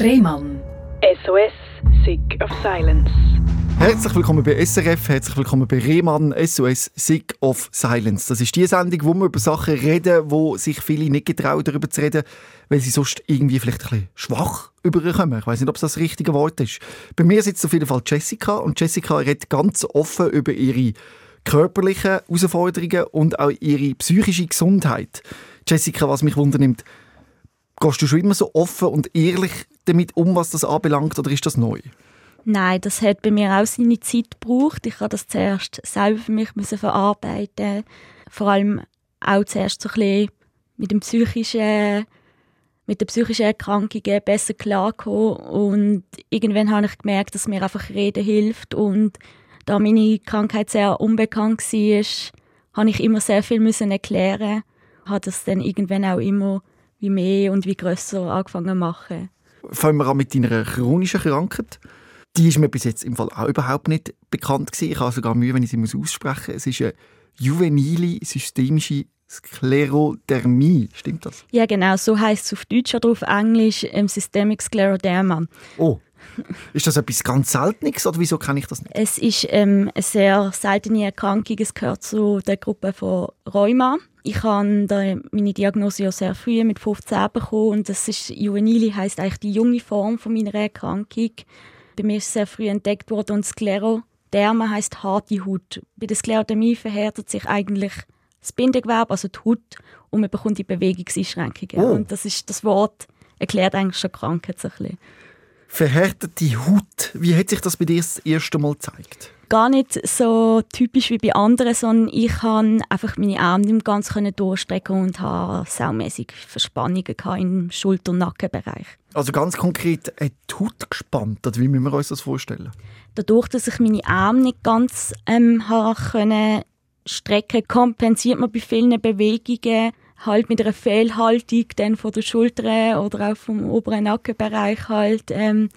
Rehmann. SOS, Sick of Silence. Herzlich willkommen bei SRF, herzlich willkommen bei Rehmann, SOS Sick of Silence. Das ist die Sendung, wo wir über Sachen reden, wo sich viele nicht getrauen, darüber zu reden, weil sie sonst irgendwie vielleicht ein bisschen schwach überkommen. Ich weiß nicht, ob das das richtige Wort ist. Bei mir sitzt auf jeden Fall Jessica und Jessica redet ganz offen über ihre körperlichen Herausforderungen und auch ihre psychische Gesundheit. Jessica, was mich wundernimmt, gehst du schon immer so offen und ehrlich damit um, was das anbelangt, oder ist das neu? Nein, das hat bei mir auch seine Zeit gebraucht. Ich habe das zuerst selber für mich müssen verarbeiten. Vor allem auch zuerst so ein bisschen mit dem psychischen mit den psychischen Erkrankungen besser klarkommen und irgendwann habe ich gemerkt, dass mir einfach Reden hilft und da meine Krankheit sehr unbekannt war, habe ich immer sehr viel müssen erklären. Habe das dann irgendwann auch immer wie mehr und wie grösser angefangen zu machen. Fangen wir an mit deiner chronischen Krankheit. Die ist mir bis jetzt im Fall auch überhaupt nicht bekannt gewesen. Ich habe sogar Mühe, wenn ich sie aussprechen muss. Es ist eine juvenile systemische Sklerodermie. Stimmt das? Ja, genau. So heißt es auf Deutsch oder auf Englisch ähm, Systemic Scleroderma. Oh. Ist das etwas ganz Seltenes oder wieso kenne ich das nicht? Es ist ähm, eine sehr seltene Erkrankung. Es gehört zu der Gruppe von Rheuma. Ich habe meine Diagnose ja sehr früh mit 15 bekommen und das ist Juvenile heißt eigentlich die junge Form von meiner Erkrankung. Bei mir ist es sehr früh entdeckt worden und Skleroderma heißt harte Haut. Bei der Sklerodermie verhärtet sich eigentlich das Bindegewebe, also die Haut, und man bekommt die Bewegungseinschränkungen. Oh. Und das ist das Wort erklärt eigentlich schon Krankheit so ein bisschen. Verhärtete Haut, wie hat sich das bei dir das erste Mal gezeigt? Gar nicht so typisch wie bei anderen, sondern ich konnte einfach meine Arme nicht ganz durchstrecken und hatte saumässig Verspannungen im Schulter- und Nackenbereich. Also ganz konkret, hat die Haut gespannt, oder wie müssen wir uns das vorstellen? Dadurch, dass ich meine Arme nicht ganz ähm, können strecken kompensiert man bei vielen Bewegungen halt mit einer Fehlhaltung dann von der Schulter oder auch vom oberen Nackenbereich halt ähm,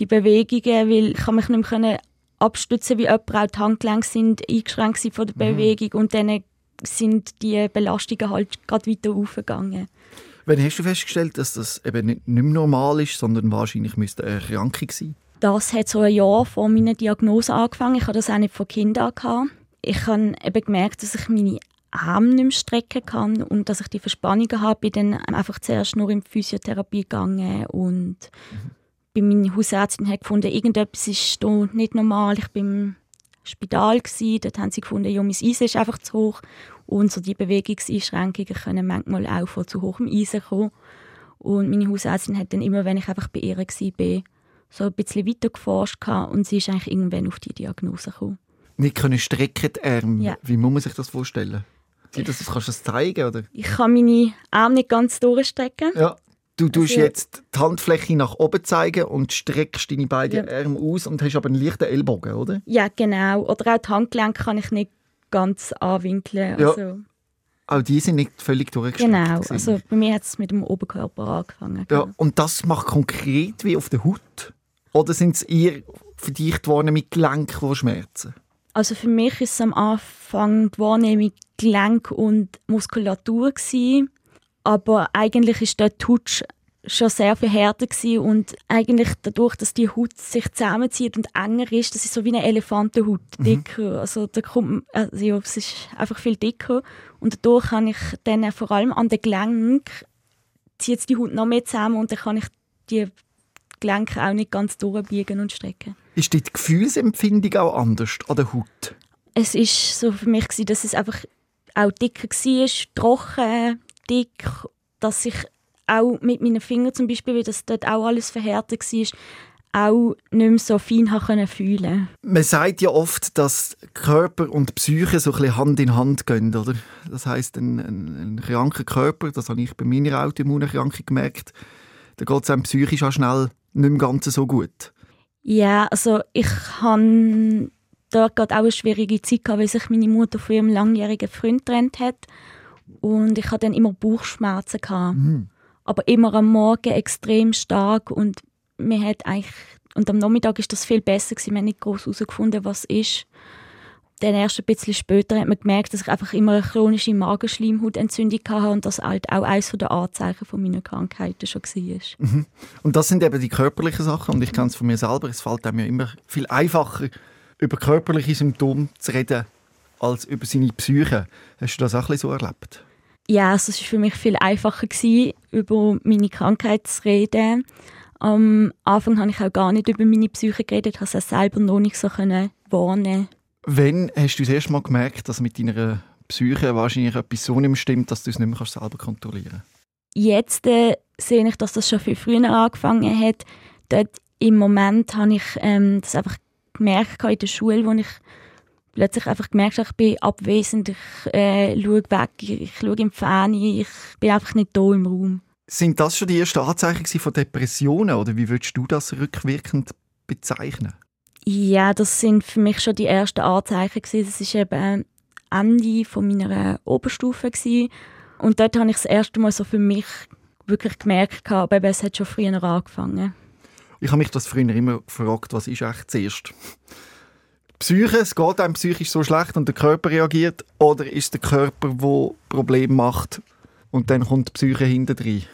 die Bewegungen, weil ich kann mich nicht mehr abstützen wie jemand, auch die Handgelenke sind eingeschränkt von der mhm. Bewegung und dann sind die Belastungen halt gerade weiter aufgegangen. Wann hast du festgestellt, dass das eben nicht, nicht mehr normal ist, sondern wahrscheinlich müsste eine Erkrankung sein? Das hat so ein Jahr vor meiner Diagnose angefangen. Ich hatte das auch nicht von Kindern gehabt. Ich habe eben gemerkt, dass ich meine Arme nicht mehr strecken kann und dass ich die Verspannungen habe. Bin dann einfach zuerst nur in die Physiotherapie gegangen und mhm. bei meiner Hausärztin hat gefunden, irgendetwas ist da nicht normal. Ich bin im Spital gewesen, dort haben sie gefunden, ja, mein Eisen ist einfach zu hoch und so die Bewegungseinschränkungen können manchmal auch von zu hohem Eisen kommen. Und meine Hausärztin hat dann immer, wenn ich einfach bei ihr war, so ein bisschen weiter geforscht und sie ist eigentlich irgendwann auf die Diagnose gekommen. Nicht können strecken die Arme. Ja. Wie muss man sich das vorstellen? Das, kannst du das zeigen? Oder? Ich kann meine Arme nicht ganz durchstrecken. Ja. Du tust also, jetzt die Handfläche nach oben zeigen und streckst deine beiden ja. Arme aus und hast aber einen leichten Ellbogen, oder? Ja, genau. Oder auch die Handgelenke kann ich nicht ganz anwinkeln. Ja. Also. Auch die sind nicht völlig durchgestreckt. Genau, also bei mir hat es mit dem Oberkörper angefangen. Ja, und das macht konkret wie auf der Haut? Oder sind es eher verdichtet worden mit Gelenken, die schmerzen? Also für mich ist es am Anfang die Wahrnehmung Gelenk und Muskulatur gewesen. aber eigentlich ist der Touch schon sehr viel härter gewesen und eigentlich dadurch, dass die Haut sich zusammenzieht und enger ist, das ist so wie eine Elefantenhaut, mhm. dicker. Mhm. Also da kommt, also ja, es ist einfach viel dicker und dadurch kann ich dann vor allem an den Gelenk zieht die Haut noch mehr zusammen und dann kann ich die Gelenke auch nicht ganz durchbiegen und strecken. Ist die Gefühlsempfindung auch anders an der Haut? Es ist so für mich gewesen, dass es einfach auch dicker war, trocken, dick, dass ich auch mit meinen Fingern zum Beispiel, weil das dort auch alles verhärtet war, auch nicht mehr so fein können fühlen Man sagt ja oft, dass Körper und Psyche so ein bisschen Hand in Hand gehen, oder? Das heißt, ein, ein, ein kranker Körper, das habe ich bei meiner Autoimmunerkrankung gemerkt, da geht es einem psychisch auch schnell nicht mehr ganz so gut. Ja, also ich habe da gerade auch eine schwierige Zeit gehabt, weil sich meine Mutter von ihrem langjährigen Freund getrennt hat. Und ich hatte dann immer Bauchschmerzen. Gehabt. Mhm. Aber immer am Morgen extrem stark und mir hat eigentlich und am Nachmittag ist das viel besser gewesen. Wir haben nicht groß herausgefunden, was ist. Dann erst ein bisschen später hat man gemerkt, dass ich einfach immer eine chronische Magenschleimhautentzündung hatte und das halt auch eines der Anzeichen von meiner Krankheiten schon war. Mhm. Und das sind eben die körperlichen Sachen und ich kenne es von mir selber, es fällt einem ja immer viel einfacher, über körperliche Symptome zu reden, als über seine Psyche. Hast du das auch ein bisschen so erlebt? Ja, also es war für mich viel einfacher, gewesen, über meine Krankheit zu reden. Am Anfang habe ich auch gar nicht über meine Psyche geredet, habe es selber noch nicht so wahrnehmen Wann hast du das erste Mal gemerkt, dass mit deiner Psyche wahrscheinlich etwas so nicht stimmt, dass du es nicht mehr selber kontrollieren kannst? Jetzt äh, sehe ich, dass das schon viel früher angefangen hat. Dort Im Moment habe ich ähm, das einfach gemerkt in der Schule, wo ich plötzlich einfach gemerkt habe, ich bin abwesend, ich äh, schaue weg, ich schaue im Fernsehen, ich bin einfach nicht da im Raum. Sind das schon die ersten Anzeichen von Depressionen oder wie würdest du das rückwirkend bezeichnen? Ja, das sind für mich schon die ersten Anzeichen gewesen. Das war eben Ende von meiner Oberstufe gewesen. und dort habe ich das erste Mal so für mich wirklich gemerkt, aber es hat schon früher angefangen. Ich habe mich das früher immer gefragt, was ist echt zuerst? Psyche, es geht einem psychisch so schlecht und der Körper reagiert, oder ist der Körper, der Probleme macht und dann kommt die Psyche hinter drin?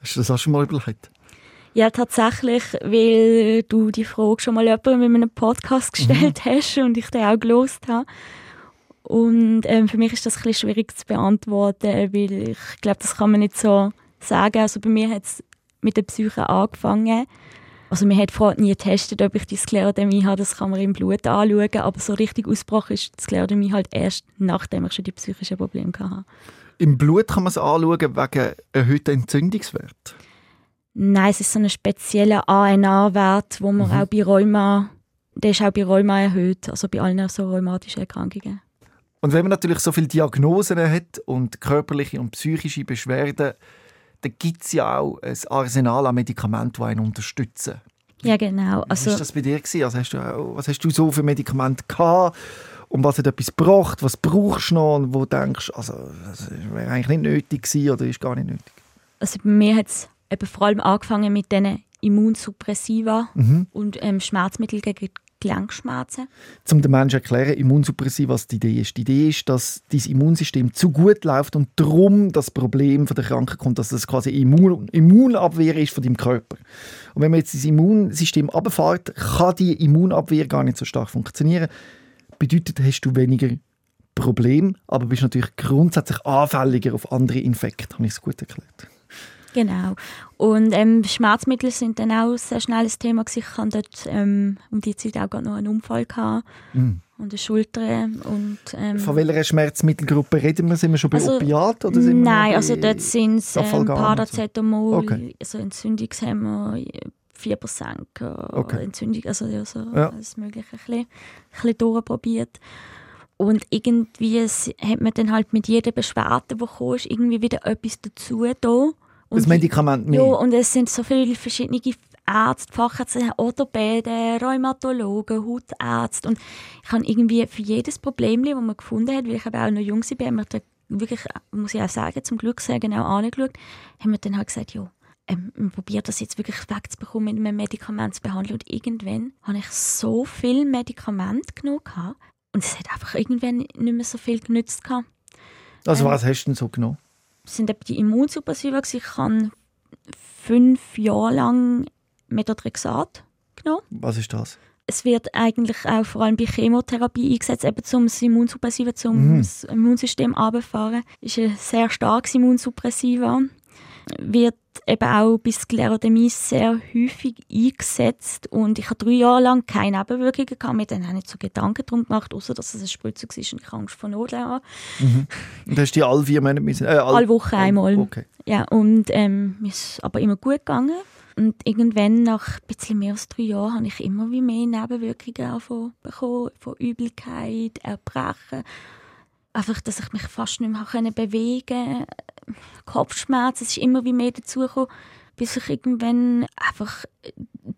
Hast du das auch schon mal überlegt? Ja, tatsächlich, weil du die Frage schon mal jemandem in einem Podcast gestellt mhm. hast und ich den auch gelost habe. Und ähm, für mich ist das ein schwierig zu beantworten, weil ich glaube, das kann man nicht so sagen. Also bei mir hat es mit der Psyche angefangen. Also man hat vorher nie getestet, ob ich die Sklerodermie habe, das kann man im Blut anschauen, aber so richtig ausgebrochen ist die Sklerodermie halt erst, nachdem ich schon die psychischen Probleme hatte. Im Blut kann man es anschauen wegen erhöhten Entzündungswert? Nein, es ist so ein spezieller ANA-Wert, wo man mhm. auch bei Rheuma, der ist auch bei Rheuma erhöht, also bei allen so rheumatischen Erkrankungen. Und wenn man natürlich so viele Diagnosen hat und körperliche und psychische Beschwerden, dann gibt es ja auch ein Arsenal an Medikamenten, die einen unterstützen. Ja, genau. Also, was war das bei dir? Also hast du was hast du so für Medikamente gehabt? Und was hat etwas gebracht? Was brauchst du noch? Und wo du denkst, also, das wäre eigentlich nicht nötig gewesen oder ist gar nicht nötig? Also bei mir hat es vor allem angefangen mit diesen Immunsuppressiva mhm. und ähm, Schmerzmittel gegen Gelenkschmerzen. Um den Menschen zu erklären, Immunsuppressiv, was die Idee ist. Die Idee ist, dass dein Immunsystem zu gut läuft und darum das Problem von der Krankheit kommt, dass das quasi Immun Immunabwehr ist von deinem Körper. Und wenn man jetzt das Immunsystem abfährt, kann die Immunabwehr gar nicht so stark funktionieren. Bedeutet, hast du weniger Probleme, aber bist natürlich grundsätzlich anfälliger auf andere Infekte. Habe ich es gut erklärt? Genau. Und ähm, Schmerzmittel sind dann auch sehr schnell ein Thema gewesen. Ich hatte dort ähm, um die Zeit auch noch einen Unfall gehabt. Mm. Und eine Schulter. Und, ähm, Von welcher Schmerzmittelgruppe reden wir? Sind wir schon bei also, Opiat? Oder sind nein, also dort sind es ähm, Paracetamol, okay. also Entzündungshemmer, Fiebersenker, okay. Entzündung, also ja, so ja. alles Mögliche ein bisschen, ein bisschen durchprobiert. Und irgendwie hat man dann halt mit jeder Beschwerde, die kam, irgendwie wieder etwas dazu da. Und das Medikament mehr. Ja, und es sind so viele verschiedene Ärzte, Fachärzte, Orthopäden, Rheumatologen, Hautärzte. Und ich habe irgendwie für jedes Problem, das man gefunden hat, weil ich auch noch jung war, haben wir da wirklich, muss ich auch sagen, zum Glück sehr genau angeschaut, haben wir dann halt gesagt, ja, ähm, man probiert das jetzt wirklich wegzubekommen mit einem Medikament zu behandeln. Und irgendwann habe ich so viel Medikament genommen und es hat einfach irgendwann nicht mehr so viel genützt. Also ähm, was hast du denn so genommen? Sind eben die Immunsuppressiva. Ich habe fünf Jahre lang Methotrexat genommen. Was ist das? Es wird eigentlich auch vor allem bei Chemotherapie eingesetzt, eben zum Immunsuppressiva, zum mhm. Immunsystem runterfahren. Ist ein sehr starkes Immunsuppressiva. Wird eben auch bei Sklerodermie sehr häufig eingesetzt und ich habe drei Jahre lang keine Nebenwirkungen gehabt. Mir dann auch nicht so Gedanken darum gemacht, außer dass es ein Spritzer ist und ich Angst vor Not habe. Mhm. Und hast du die alle vier Monate müssen? Äh, alle, alle Woche einmal. Okay. Ja, und ähm, mir ist aber immer gut gegangen. Und irgendwann, nach ein bisschen mehr als drei Jahren, habe ich immer wie mehr Nebenwirkungen bekommen, von Übelkeit, Erbrechen. Einfach, dass ich mich fast nicht mehr bewegen konnte Kopfschmerzen, es ist immer wie mehr dazugekommen, bis ich irgendwann einfach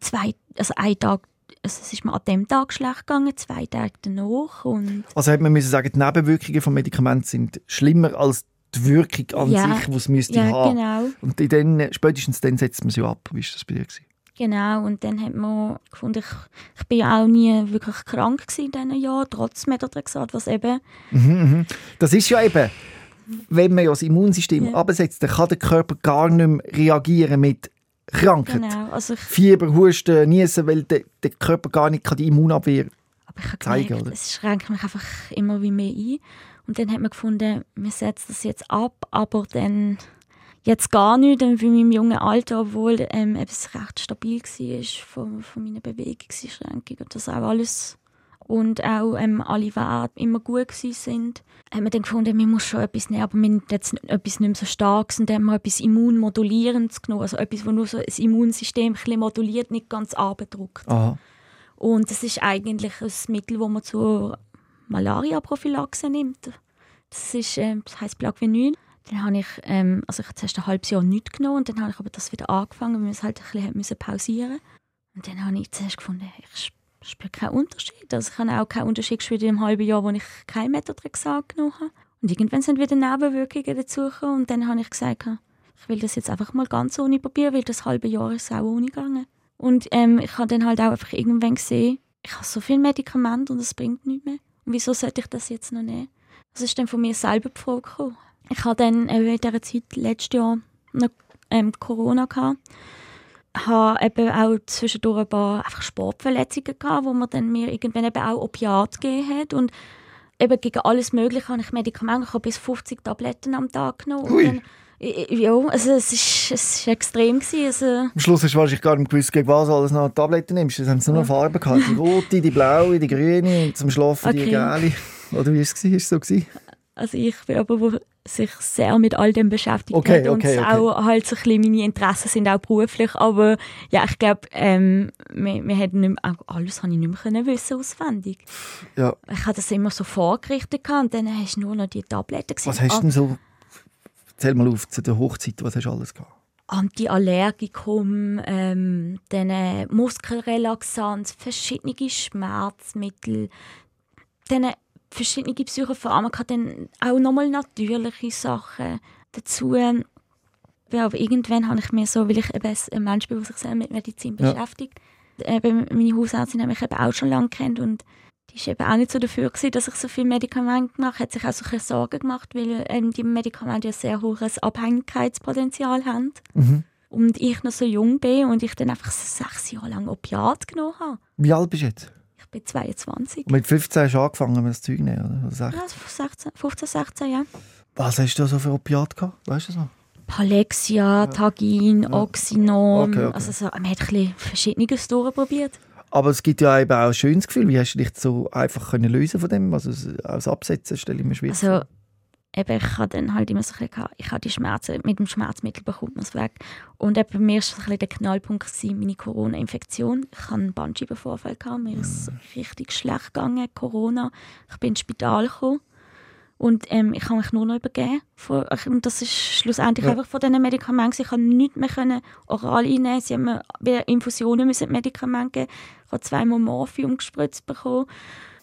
zwei, also einen Tag also es ist mir an dem Tag schlecht gegangen, zwei Tage danach. Und also hätte man müssen sagen, die Nebenwirkungen von Medikamenten sind schlimmer als die Wirkung an ja, sich, die es müsste ja, haben. Genau. Und in den, spätestens dann setzt man sie ab. Wie war das bei dir? Genau, und dann hat man gefunden, ich, ich bin ja auch nie wirklich krank gewesen in diesen Jahren, trotz Methotrexat, was eben... Mhm, mhm. Das ist ja eben, wenn man ja das Immunsystem Ja. absetzt, dann kann der Körper gar nicht mehr reagieren mit Krankheit. Genau, also Fieber, Husten, Niesen, weil der, der Körper gar nicht kann die Immunabwehr aber ich habe zeigen, gemerkt, oder? es schränkt mich einfach immer wie mehr ein. Und dann hat man gefunden, wir setzen das jetzt ab, aber dann jetzt gar nicht, denn bei meinem jungen Alter, obwohl ähm, es recht stabil war von, von meiner Bewegungseinschränkung und das auch alles und auch ähm, alle Werte immer gut sind, haben wir dann gefunden, wir muss schon etwas nehmen, aber wir haben jetzt etwas nicht mehr so stark und dann haben wir etwas Immunmodulierendes genommen, also etwas, wo nur so das Immunsystem ein moduliert, nicht ganz abdruckt. Aha. Und das ist eigentlich ein Mittel, das man zur Malaria-Prophylaxe nimmt. Das, ist, ähm, das heisst Plaquenil. Dann habe ich, ähm, also ich zuerst ein halbes Jahr nichts genommen und dann habe ich aber das wieder angefangen, weil wir es halt ein bisschen pausieren Und dann habe ich zuerst gefunden, ich sp- spüre keinen Unterschied. Also ich habe auch keinen Unterschied gespürt in dem halben Jahr, wo ich kein Methotrexat genommen habe. Und irgendwann sind wieder Nebenwirkungen dazugekommen und dann habe ich gesagt, ich will das jetzt einfach mal ganz ohne probieren, weil das halbe Jahr ist auch ohne gegangen. Und ähm, ich habe dann halt auch einfach irgendwann gesehen, ich habe so viel Medikament und es bringt nichts mehr. Und wieso sollte ich das jetzt noch nehmen? Das ist dann von mir selber die Frage gekommen. Ich hatte dann in dieser Zeit letztes Jahr noch ähm, Corona gehabt. habe eben auch zwischendurch ein paar einfach Sportverletzungen gehabt, wo man dann mir irgendwann eben auch Opiat gegeben hat und eben gegen alles Mögliche habe ich Medikamente, ich habe bis 50 Tabletten am Tag genommen. Ui. ja, also es ist, es ist extrem gewesen. Also, Am Schluss hast du wahrscheinlich gar nicht gewusst, gegen was alles noch Tabletten nimmst. Es haben nur noch Farben gehabt. Die rote, die blaue, die grüne zum Schlafen die Okay. gelbe. Oder wie war es? Ist es so? Gewesen? Also ich bin aber, wo sich sehr mit all dem beschäftigt Okay, hat und okay, okay. auch halt so ein bisschen meine Interessen sind auch beruflich, aber ja, ich glaube, ähm, wir, wir hätten nicht mehr, alles habe ich nicht mehr können wissen auswendig. Ja. Ich hatte das immer so vorgerichtet gehabt und dann hast du nur noch die Tabletten gesehen. Was hast du denn so... Erzähl mal auf, zu der Hochzeit, was hast du alles gehabt? Antiallergikum, ähm, dann äh, Muskelrelaxanz, verschiedene Schmerzmittel, dann äh, verschiedene Psychopharmaka, dann auch nochmal natürliche Sachen dazu. ähm, Ja, aber irgendwann habe ich mir so, weil ich eben ein Mensch bin, der sich sehr mit Medizin Ja. beschäftigt, eben meine Hausärztin hat mich eben auch schon lange kennt und die ist eben auch nicht so dafür gewesen, dass ich so viel Medikamente mache. Hat sich auch so ein Sorgen gemacht, weil ähm, die Medikamente ja sehr hohes Abhängigkeitspotenzial haben. Mhm. Und ich noch so jung bin und ich dann einfach sechs Jahre lang Opiat genommen habe. Wie alt bist du jetzt? Bin 22. Und mit 15 hast du angefangen, mit das Zeug zu nehmen, oder? oder Ja, 16? 16, 15, 16, ja. Was hast du so für Opiat gehabt? Weißt du das noch? Palexia, Tagin, Oxynorm. Okay, okay. Also so, man hat ein Verschiedenes durchprobiert. Aber es gibt ja eben auch ein schönes Gefühl. Wie hast du dich so einfach können lösen von dem? Also aus Absetzen stelle ich mir schwierig Also, eben, ich habe dann halt immer so ein bisschen, ich habe die Schmerzen, mit dem Schmerzmittel bekommt man es weg. Und eben bei mir war so ein bisschen der Knallpunkt gewesen, meine Corona-Infektion. Ich hatte einen Bandscheibenvorfall, gehabt, mir ist Mhm. richtig schlecht gegangen, Corona. Ich bin ins Spital gekommen. Und ähm, ich habe mich nur noch übergeben. Und das ist schlussendlich Ja. einfach von diesen Medikamenten. Ich konnte nichts mehr können oral einnehmen. Sie haben mir Infusionen müssen Medikamente geben. Ich habe zweimal Morphium gespritzt bekommen.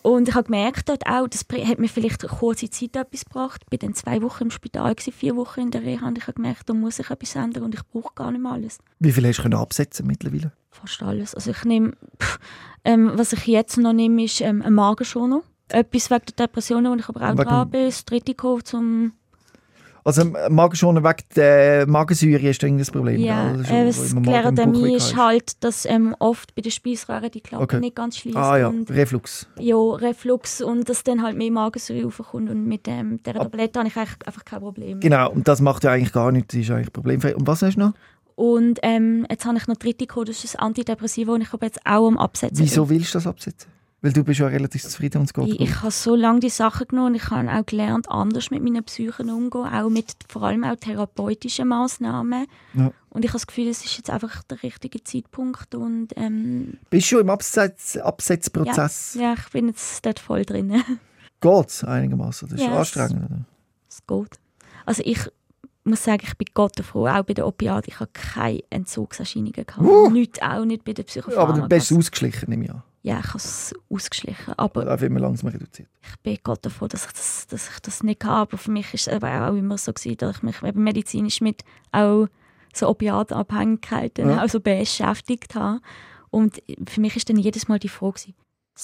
Und ich habe gemerkt dort auch, das hat mir vielleicht eine kurze Zeit etwas gebracht. Ich war dann zwei Wochen im Spital, gewesen, vier Wochen in der Reha. Und ich habe gemerkt, da muss ich etwas ändern und ich brauche gar nicht mehr alles. Wie viel hast du können absetzen mittlerweile? Fast alles. Also ich nehme, pff, ähm, was ich jetzt noch nehme, ist ähm, ein Magenschoner. Etwas wegen der Depressionen, wo ich aber auch dran bin. Das Tritiko zum... Also Magenschoner wegen der Magensäure ist irgendein Problem. Ja, gell? äh, das Bauchweh ist halt, dass ähm, oft bei den Speiseröhren die Klappe Okay. nicht ganz schließt. Ah ja, Und Reflux. ja, Reflux und dass dann halt mehr Magensäure raufkommt. Und mit ähm, der Ab- Tablette habe ich eigentlich einfach kein Problem. Genau, und das macht ja eigentlich gar nichts, das ist eigentlich problemfrei. Und was hast du noch? Und ähm, jetzt habe ich noch Tritiko, das ist ein Antidepressivo und ich habe jetzt auch am Absetzen. Wieso willst du das absetzen? Weil du bist ja relativ zufrieden und es geht Ich, ich habe so lange die Sachen genommen und ich habe auch gelernt, anders mit meinen Psychen umzugehen, auch mit vor allem auch therapeutischen Massnahmen. Ja. Und ich habe das Gefühl, es ist jetzt einfach der richtige Zeitpunkt und ähm, Bist du schon im Absetz Absetzprozess? ja, ich bin jetzt dort voll drin. Geht's einigermaßen? Das ist Ja, anstrengend. Oder? Es geht. Also ich muss sagen, ich bin Gott froh, auch bei den Opiaten. Ich habe keine Entzugserscheinungen gehabt. Uh! Nicht, auch nicht bei den Aber Psychopharmaka. du bist ausgeschlichen, nehme ich an. Ja, ich habe es ausgeschlichen. Aber Einfach immer langsam reduziert. ich bin Gott davon, dass ich das, dass ich das nicht habe. Aber für mich ist es aber auch immer so gewesen, dass ich mich eben medizinisch mit auch so Opiatabhängigkeiten Ja. also beschäftigt habe. Und für mich ist dann jedes Mal die Frage,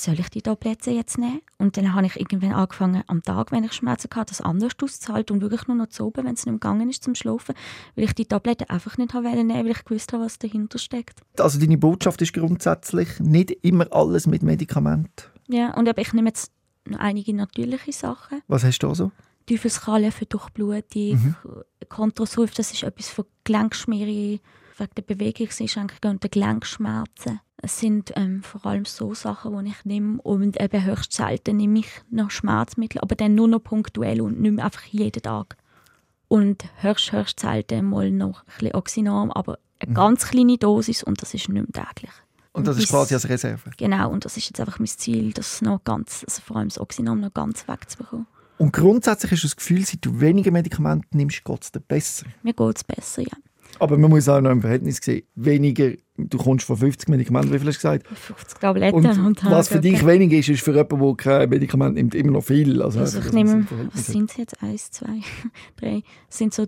soll ich die Tabletten jetzt nehmen? Und dann habe ich irgendwann angefangen, am Tag, wenn ich Schmerzen hatte, das anders auszuhalten und wirklich nur noch zu oben, wenn es nicht gegangen ist zum Schlafen, weil ich die Tabletten einfach nicht habe nehmen, weil ich gewusst habe, was dahinter steckt. Also deine Botschaft ist grundsätzlich nicht immer alles mit Medikament. Ja, und ich nehme jetzt noch einige natürliche Sachen. Was hast du da so? Teufelskralle für Durchblutung, Mhm. Kontrasulf, das ist etwas für Gelenkschmiere, wegen der Bewegungseinschränkungen und der Gelenkschmerzen. Es sind ähm, vor allem so Sachen, die ich nehme und eben höchst selten nehme ich noch Schmerzmittel, aber dann nur noch punktuell und nicht mehr einfach jeden Tag. Und höchst, höchst selten mal noch ein bisschen Oxynam, aber eine ganz kleine Dosis und das ist nicht mehr täglich. Und das ist quasi als Reserve. Genau, und das ist jetzt einfach mein Ziel, das noch ganz, also vor allem das Oxynam noch ganz wegzubekommen. Und grundsätzlich hast du das Gefühl, seit du weniger Medikamente nimmst, geht es dir besser. Mir geht es besser, ja. Aber man muss auch noch im Verhältnis sehen, weniger, du kommst von 50 Medikamenten, wie viel hast du gesagt? 50 Tabletten Und am Tag. was für dich okay. wenig ist, ist für jemanden, der kein Medikament nimmt, immer noch viel. Also, Also ich nehme, was sind es jetzt? Eins, zwei, drei. Es sind so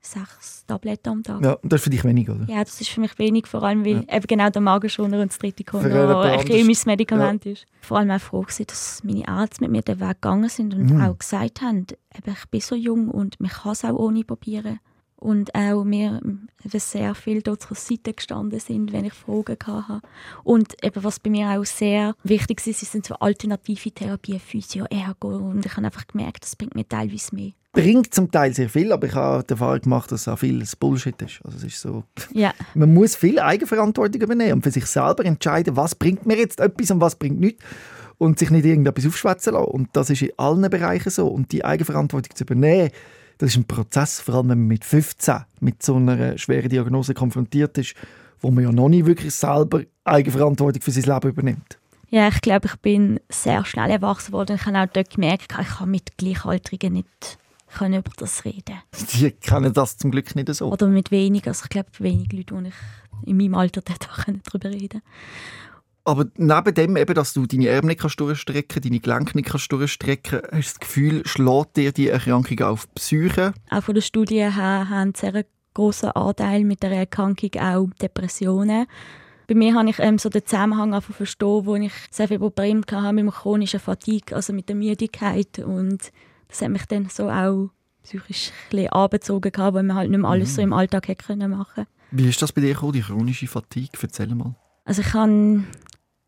sechs Tabletten am Tag. Ja, und das ist für dich wenig, oder? Ja, das ist für mich wenig, vor allem weil eben genau der Magenschoner und das dritte noch ein chemisches Medikament ist. Vor allem auch froh gewesen, dass meine Ärzte mit mir den Weg gegangen sind und Mhm. auch gesagt haben, eben, ich bin so jung und man kann es auch ohne probieren. Und auch mir sehr viel dort zur Seite gestanden sind, wenn ich Fragen hatte. Und eben, was bei mir auch sehr wichtig ist, sind so alternative Therapien, Physio, Ergo. Und ich habe einfach gemerkt, das bringt mir teilweise mehr. Bringt zum Teil sehr viel, aber ich habe die Erfahrung gemacht, dass auch viel Bullshit ist. Also es ist so, Ja, man muss viel Eigenverantwortung übernehmen und für sich selber entscheiden, was bringt mir jetzt etwas und was bringt nichts. Und sich nicht irgendetwas aufschwätzen lassen. Und das ist in allen Bereichen so. Und die Eigenverantwortung zu übernehmen, das ist ein Prozess, vor allem wenn man mit 15 mit so einer schweren Diagnose konfrontiert ist, wo man ja noch nicht wirklich selber Eigenverantwortung für sein Leben übernimmt. Ja, ich glaube, ich bin sehr schnell erwachsen worden. Ich habe auch dort gemerkt, ich kann mit Gleichaltrigen nicht können über das reden. Die kennen das zum Glück nicht so. Oder mit wenig. Also ich glaube, wenig Leute, die ich in meinem Alter darüber reden Aber neben dem, eben, dass du deine Arme nicht kannst durchstrecken deine Gelenke nicht kannst durchstrecken hast du das Gefühl, schlägt dir die Erkrankung auf die Psyche? Auch von den Studien her haben einen grossen Anteil mit der Erkrankung auch Depressionen. Bei mir habe ich ähm, so den Zusammenhang einfach verstehen, wo ich sehr viele Probleme hatte mit dem chronischen Fatigue, also mit der Müdigkeit. Und das hat mich dann so auch psychisch ein bisschen angezogen, gehabt, weil man halt nicht mehr alles so im Alltag hätte können machen Wie ist das bei dir gekommen, die chronische Fatigue? Erzähl mal. Also ich hatte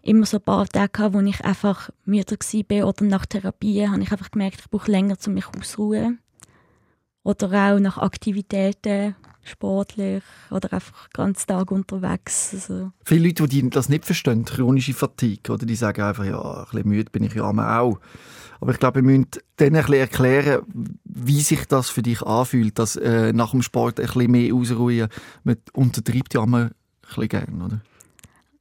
immer so ein paar Tage, gehabt, wo ich einfach müde war oder nach Therapie habe ich einfach gemerkt, ich brauche länger, um mich auszuruhen. Oder auch nach Aktivitäten, sportlich oder einfach den ganzen Tag unterwegs. Also, Viele Leute, die das nicht verstehen, chronische Fatigue, oder die sagen einfach, ja, ein bisschen müde bin ich ja auch. Aber ich glaube, wir müssen denen ein bisschen erklären, wie sich das für dich anfühlt, dass äh, nach dem Sport ein bisschen mehr ausruhen. Man untertreibt ja immer ein bisschen gerne, oder?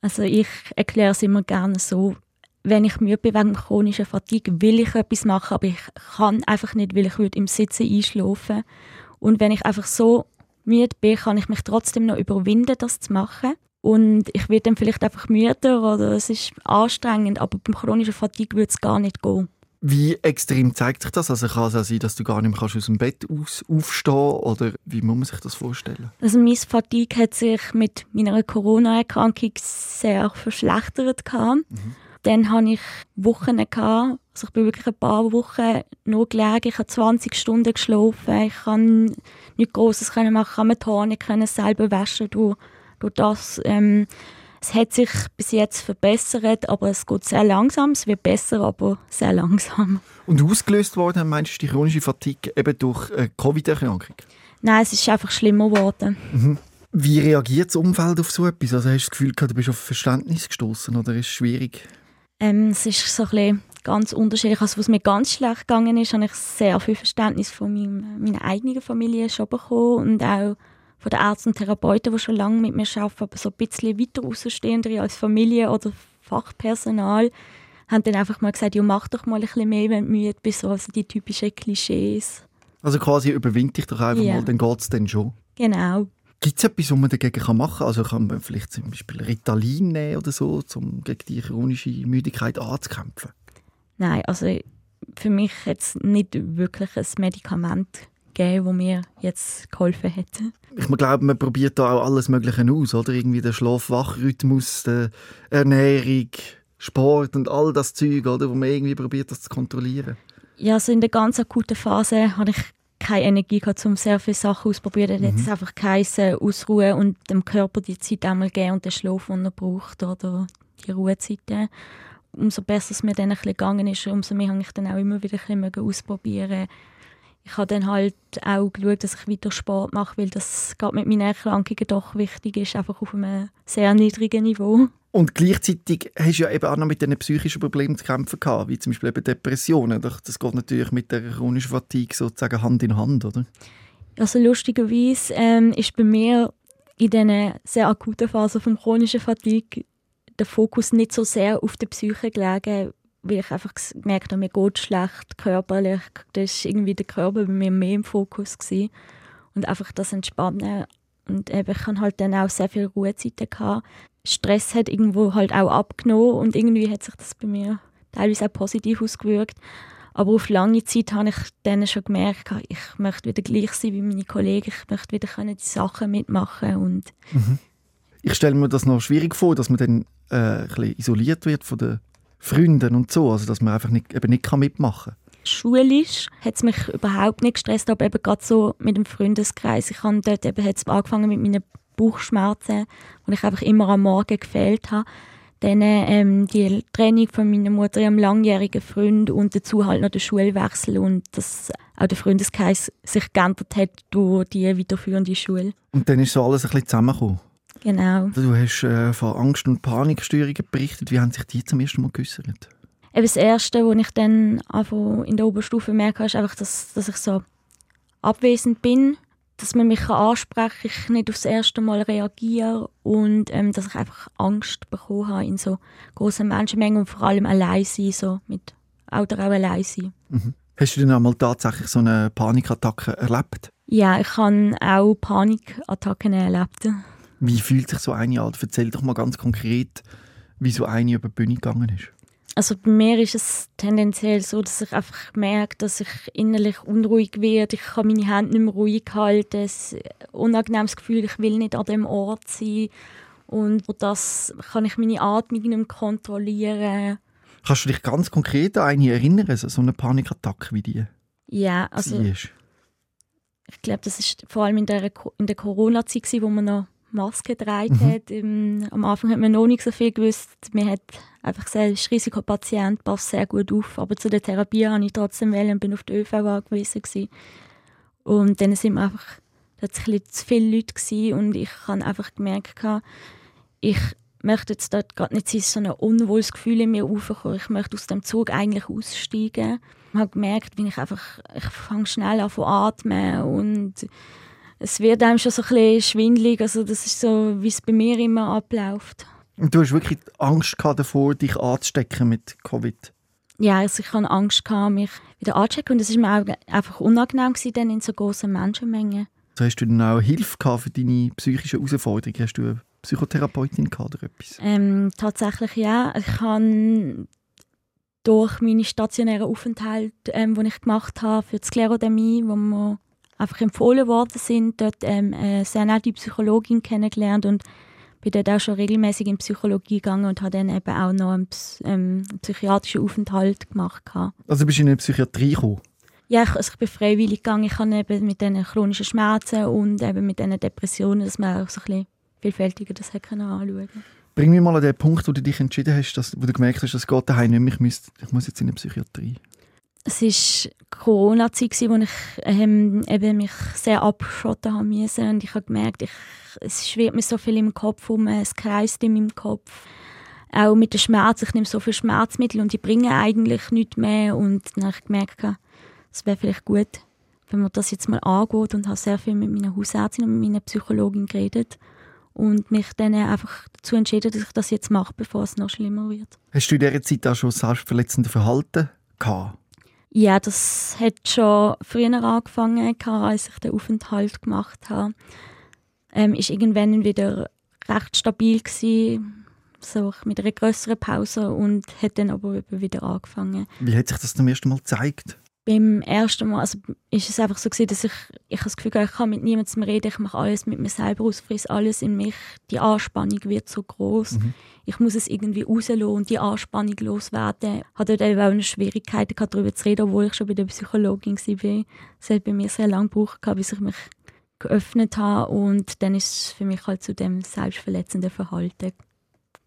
Also ich erkläre es immer gerne so, wenn ich müde bin wegen chronischer Fatigue, will ich etwas machen, aber ich kann einfach nicht, weil ich würde im Sitzen einschlafen. Und wenn ich einfach so müde bin, kann ich mich trotzdem noch überwinden, das zu machen. Und ich werde dann vielleicht einfach müder oder es ist anstrengend, aber beim chronischen Fatigue würde es gar nicht gehen. Wie extrem zeigt sich das? Also kann es auch sein, dass du gar nicht mehr aus dem Bett aus, aufstehen oder wie muss man sich das vorstellen? Also mein Fatigue hat sich mit meiner Corona-Erkrankung sehr verschlechtert. gehabt. Dann hatte ich Wochen, gehabt, also ich bin wirklich ein paar Wochen nur gelegen, ich habe 20 Stunden geschlafen, ich kann nichts Grosses machen, ich kann mir die Haare nicht selber waschen durch, durch das. Ähm, es hat sich bis jetzt verbessert, aber es geht sehr langsam, es wird besser, aber sehr langsam. Und ausgelöst worden, meinst du, die chronische Fatigue eben durch eine Covid-Erkrankung? Nein, es ist einfach schlimmer geworden. Wie reagiert das Umfeld auf so etwas? Also hast du das Gefühl, gehabt, du bist auf Verständnis gestoßen oder ist es schwierig? Ähm, es ist so ein bisschen ganz unterschiedlich. Also, was mir ganz schlecht gegangen ist, habe ich sehr viel Verständnis von meinem, meiner eigenen Familie schon bekommen und auch von den Ärzten und Therapeuten, die schon lange mit mir arbeiten, aber so ein bisschen weiter rausstehendere als Familie oder Fachpersonal, haben dann einfach mal gesagt, ja, mach doch mal ein bisschen mehr, wenn du müde bist, so also die typischen Klischees. Also quasi überwind dich doch einfach Ja. mal, dann geht es dann schon. Genau. Gibt es etwas, was man dagegen kann machen kann? Also kann man vielleicht zum Beispiel Ritalin nehmen oder so, um gegen die chronische Müdigkeit anzukämpfen? Nein, also für mich jetzt nicht wirklich ein Medikament gegeben, wo mir jetzt geholfen hätte. Ich glaube, man probiert da auch alles Mögliche aus, oder? Irgendwie der Schlaf-Wach-Rhythmus, die Ernährung, Sport und all das Zeug, oder? Wo man irgendwie probiert, das zu kontrollieren. Ja, also in der ganz akuten Phase hatte ich keine Energie gehabt, um sehr viele Sachen auszuprobieren. Mhm. Jetzt einfach geheißen, ausruhen und dem Körper die Zeit einmal geben und den Schlaf, den er braucht, oder die Ruhezeiten. Umso besser es mir dann ein bisschen gegangen ist, umso mehr habe ich dann auch immer wieder ein bisschen ausprobieren ich habe dann halt auch geschaut, dass ich weiter Sport mache, weil das gerade mit meinen Erkrankungen doch wichtig ist, einfach auf einem sehr niedrigen Niveau. Und gleichzeitig hast du ja eben auch noch mit diesen psychischen Problemen zu kämpfen gehabt, wie zum Beispiel eben Depressionen. Das geht natürlich mit der chronischen Fatigue sozusagen Hand in Hand, oder? Also lustigerweise ähm, ist bei mir in diesen sehr akuten Phasen von chronischen Fatigue der Fokus nicht so sehr auf der Psyche gelegen, weil ich einfach gemerkt habe, mir geht schlecht körperlich. Da war irgendwie der Körper bei mir mehr im Fokus. Gewesen. Und einfach das Entspannen. Und eben, ich hatte halt dann auch sehr viele Ruhezeiten. Stress hat irgendwo halt auch abgenommen und irgendwie hat sich das bei mir teilweise auch positiv ausgewirkt. Aber auf lange Zeit habe ich dann schon gemerkt, ich möchte wieder gleich sein wie meine Kollegen, ich möchte wieder können die Sachen mitmachen und mhm. Ich stelle mir das noch schwierig vor, dass man dann äh, ein bisschen isoliert wird von den Freunden und so, also dass man einfach nicht, eben nicht mitmachen kann. Schulisch hat es mich überhaupt nicht gestresst, aber eben gerade so mit dem Freundeskreis. Ich habe dort eben hat's angefangen mit meinen Bauchschmerzen, wo ich einfach immer am Morgen gefehlt habe. Dann ähm, die Training von meiner Mutter, ihrem langjährigen Freund und dazu halt noch der Schulwechsel und dass auch der Freundeskreis sich geändert hat durch die weiterführende Schule. Und dann ist so alles ein bisschen zusammengekommen? Genau. Du hast äh, von Angst- und Panikstörungen berichtet. Wie haben sich die zum ersten Mal geäußert? das Erste, was ich dann in der Oberstufe merke, ist einfach, dass, dass ich so abwesend bin, dass man mich ansprechen kann, ich nicht aufs erste Mal reagiere und ähm, dass ich einfach Angst bekommen habe in so großen Menschenmengen und vor allem allein sein, so mit oder auch allein sein. Mhm. Hast du denn einmal tatsächlich so eine Panikattacke erlebt? Ja, ich habe auch Panikattacken erlebt. Wie fühlt sich so eine an? Erzähl doch mal ganz konkret, wie so eine über die Bühne gegangen ist. Also bei mir ist es tendenziell so, dass ich einfach merke, dass ich innerlich unruhig werde. Ich kann meine Hände nicht mehr ruhig halten. Es ein unangenehmes Gefühl, ich will nicht an dem Ort sein. Und das kann ich meine Atmung nicht mehr kontrollieren. Kannst du dich ganz konkret an eine erinnern, so eine Panikattacke wie die? Ja, also ich glaube, das ist vor allem in der, in der Corona-Zeit, wo man noch Maske getragen mhm. hat. Ähm, am Anfang hat man noch nicht so viel gewusst. Man hat einfach gesagt, ist Risikopatient, passt sehr gut auf. Aber zu der Therapie habe ich trotzdem wählen und bin auf die ÖV angewiesen gewesen. Und dann sind wir einfach tatsächlich zu viele Leute gewesen und ich habe einfach gemerkt, ich möchte jetzt dort gerade nicht so ein unwohles Gefühl in mir aufkommen. Ich möchte aus dem Zug eigentlich aussteigen. Ich habe gemerkt, wie ich einfach, ich fange schnell an zu atmen und es wird einem schon so ein bisschen schwindelig. Also das ist so, wie es bei mir immer abläuft. Und du hast wirklich Angst davor, dich anzustecken mit Covid? Ja, also ich hatte Angst, gehabt, mich wieder anzustecken. Und es war mir auch einfach unangenehm, gewesen, dann in so großen Menschenmengen. Also hast du dann auch Hilfe gehabt für deine psychischen Herausforderungen? Hast du eine Psychotherapeutin gehabt oder etwas? Ähm, tatsächlich ja. Ich habe durch meine stationären Aufenthalte, ähm, die ich gemacht habe für die Sklerodämie, wo man einfach empfohlen worden sind, dort ähm, eine sehr nette Psychologin kennengelernt und bin dort auch schon regelmäßig in Psychologie gegangen und habe dann eben auch noch einen, ähm, psychiatrischen Aufenthalt gemacht. Also bist du in eine Psychiatrie gekommen? Ja, ich, also ich bin freiwillig gegangen. Ich habe eben mit diesen chronischen Schmerzen und eben mit diesen Depressionen, dass man auch so ein bisschen vielfältiger das anschauen Bring mich mal an den Punkt, wo du dich entschieden hast, dass, wo du gemerkt hast, das geht daheim nicht mehr, ich, müsste, ich muss jetzt in eine Psychiatrie es war Corona-Zeit, wo ich ähm, eben mich sehr abschotten müssen. Und ich habe gemerkt, ich, es schwirrt mir so viel im Kopf um, es kreist in meinem Kopf. Auch mit dem Schmerz, ich nehme so viele Schmerzmittel und die bringen eigentlich nichts mehr. Und dann habe ich gemerkt, es wäre vielleicht gut, wenn man das jetzt mal angeht und habe sehr viel mit meiner Hausärztin und meiner Psychologin geredet und mich dann einfach dazu entschieden, dass ich das jetzt mache, bevor es noch schlimmer wird. Hast du in dieser Zeit auch schon selbstverletzende Verhalten gehabt? Ja, das hat schon früher angefangen, als ich den Aufenthalt gemacht habe. Ähm, ist irgendwann wieder recht stabil gewesen, so mit einer größeren Pause und hat dann aber wieder angefangen. Wie hat sich das zum ersten Mal gezeigt? Beim ersten Mal, also ist es einfach so gewesen, dass ich, ich das Gefühl hatte, ich kann mit niemandem reden, ich mache alles mit mir selber aus, friss alles in mich. Die Anspannung wird so groß. Mhm. Ich muss es irgendwie rauslassen und die Anspannung loswerden. Ich hatte dort auch eine Schwierigkeit gehabt, darüber zu reden, obwohl ich schon bei der Psychologin war. Es hat bei mir sehr lange gebraucht, bis ich mich geöffnet habe und dann ist es für mich halt zu dem selbstverletzenden Verhalten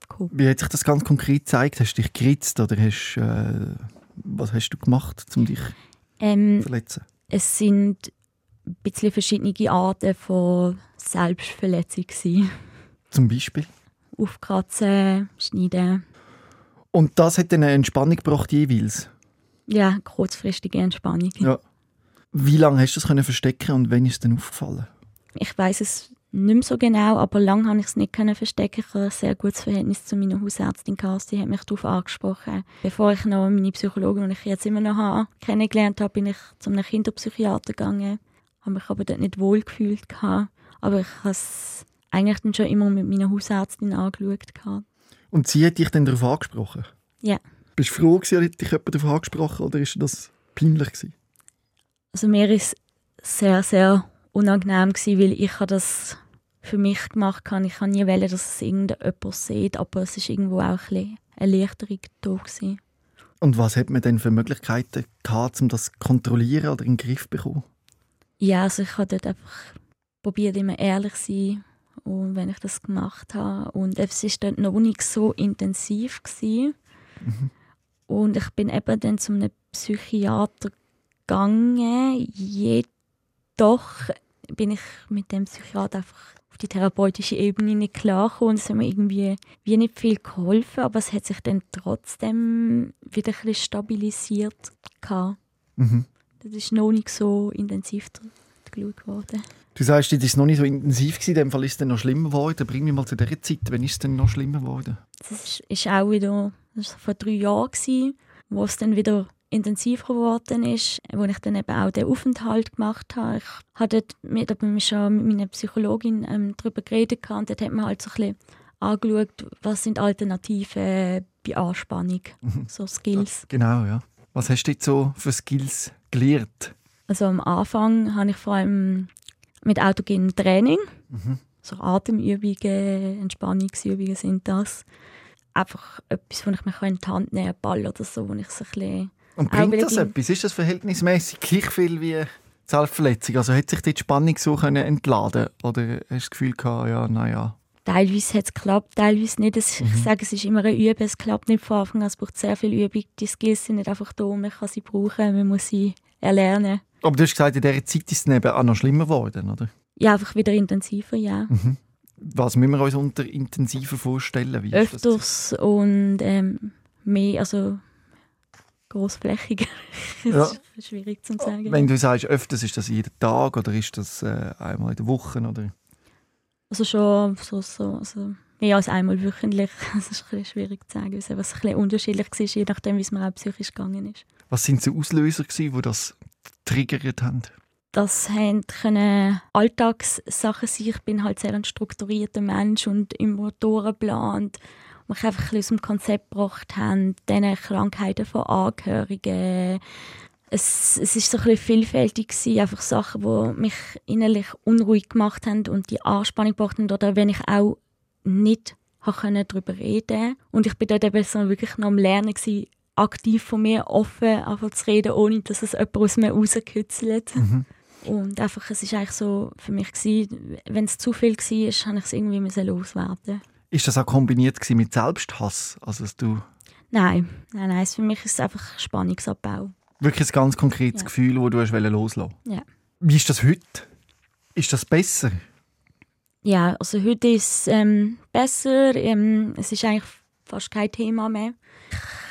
gekommen. Wie hat sich das ganz konkret gezeigt? Hast du dich geritzt oder hast, äh, was hast du gemacht, um dich Ähm, verletzen? es sind ein bisschen verschiedene Arten von Selbstverletzung gewesen. Zum Beispiel? Aufkratzen, schneiden. Und das hat dann eine Entspannung gebracht jeweils? Ja, kurzfristige Entspannung. Ja. Wie lange hast du das können verstecken und wann ist es dann aufgefallen? Ich weiß es nicht mehr so genau, aber lange habe ich es nicht können verstecken. Ich habe ein sehr gutes Verhältnis zu meiner Hausärztin gehabt. Sie hat mich darauf angesprochen. Bevor ich noch meine Psychologin, die ich jetzt immer noch habe, kennengelernt habe, bin ich zu einem Kinderpsychiater gegangen. Habe mich aber dort nicht wohl gefühlt gehabt. Aber ich habe es eigentlich dann schon immer mit meiner Hausärztin angeschaut gehabt. Und sie hat dich dann darauf angesprochen? Ja. Bist du froh gewesen, hat dich jemand darauf angesprochen oder ist das peinlich gewesen? Also mir ist sehr, sehr unangenehm gewesen, weil ich habe das für mich gemacht habe. Ich kann nie wollen, dass es irgendjemand sieht, aber es ist irgendwo auch ein bisschen Erleichterung da gewesen. Und was hat man denn für Möglichkeiten gehabt, um das zu kontrollieren oder in den Griff zu bekommen? Ja, also ich habe dort einfach probiert, immer ehrlich zu sein und wenn ich das gemacht habe. Und es ist dort noch nicht so intensiv gewesen. Und ich bin eben dann zu einem Psychiater gegangen. Jedoch bin ich mit dem Psychiater einfach auf die therapeutische Ebene nicht klargekommen und es hat mir irgendwie wie nicht viel geholfen, aber es hat sich dann trotzdem wieder ein bisschen stabilisiert. Mhm. Das ist noch nicht so intensiv geschaut worden. Du sagst, das war noch nicht so intensiv, gewesen, in dem Fall ist es dann noch schlimmer geworden. Bring mich mal zu dieser Zeit, wann ist es denn noch schlimmer geworden? Das ist, ist auch wieder das war vor drei Jahren, gewesen, wo es dann wieder intensiver geworden ist, wo ich dann eben auch den Aufenthalt gemacht habe. Ich hatte dort mit, da bin ich schon mit meiner Psychologin ähm, darüber geredet und dort hat man halt so ein bisschen angeschaut, was sind Alternativen bei Anspannung, so Skills. Genau, ja. Was hast du jetzt so für Skills gelernt? Also am Anfang habe ich vor allem mit autogenem Training, so Atemübungen, Entspannungsübungen sind das. Einfach etwas, wo ich mich in die Hand nehmen kann, Ball oder so, wo ich so ein bisschen Und bringt das etwas? Ist das verhältnismäßig gleich viel wie die Selbstverletzung? Also hat sich die Spannung so können entladen Oder hast du das Gefühl gehabt, ja, naja. Teilweise hat es geklappt, teilweise nicht. Ich sage, es ist immer ein Üben, es klappt nicht von Anfang an, es braucht sehr viel Übung. Die Skills sind nicht einfach da, man kann sie brauchen, man muss sie erlernen. Aber du hast gesagt, in dieser Zeit ist es eben auch noch schlimmer geworden, oder? Ja, einfach wieder intensiver, ja. Was müssen wir uns unter intensiver vorstellen? Wie? Öfters und ähm, mehr, also großflächiger. das Ja. ist schwierig zu sagen. Wenn du sagst, öfters, ist das jeden Tag oder ist das äh, einmal in der Woche? Oder? Also schon so, so also mehr als einmal wöchentlich. Das ist ein schwierig zu sagen, einfach ein bisschen unterschiedlich war, je nachdem, wie es mir auch psychisch gegangen ist. Was sind so Auslöser, gewesen, die das triggert haben? Das können Alltagssachen sein. Ich bin halt sehr ein strukturierter Mensch und durchgeplant. Und mich einfach ein bisschen aus dem Konzept gebracht haben, diese Krankheiten von Angehörigen. Es, es ist so ein bisschen vielfältig gewesen, einfach Sachen, die mich innerlich unruhig gemacht haben und die Anspannung gebracht haben. Oder wenn ich auch nicht können darüber reden Und ich bin dort eben so wirklich noch am Lernen gewesen, aktiv von mir offen einfach zu reden, ohne dass es jemand aus mir rauskützelt. Und einfach, es ist eigentlich so für mich gewesen, wenn es zu viel war, habe ich es irgendwie loswerden. Ist das auch kombiniert mit Selbsthass? Also, dass du Nein, nein, nein, für mich ist es einfach Spannungsabbau. wirklich ein ganz konkretes Ja. Gefühl, das du hast loslassen Ja. Wie ist das heute? Ist das besser? Ja, also heute ist es ähm, besser. Ähm, es ist eigentlich fast kein Thema mehr.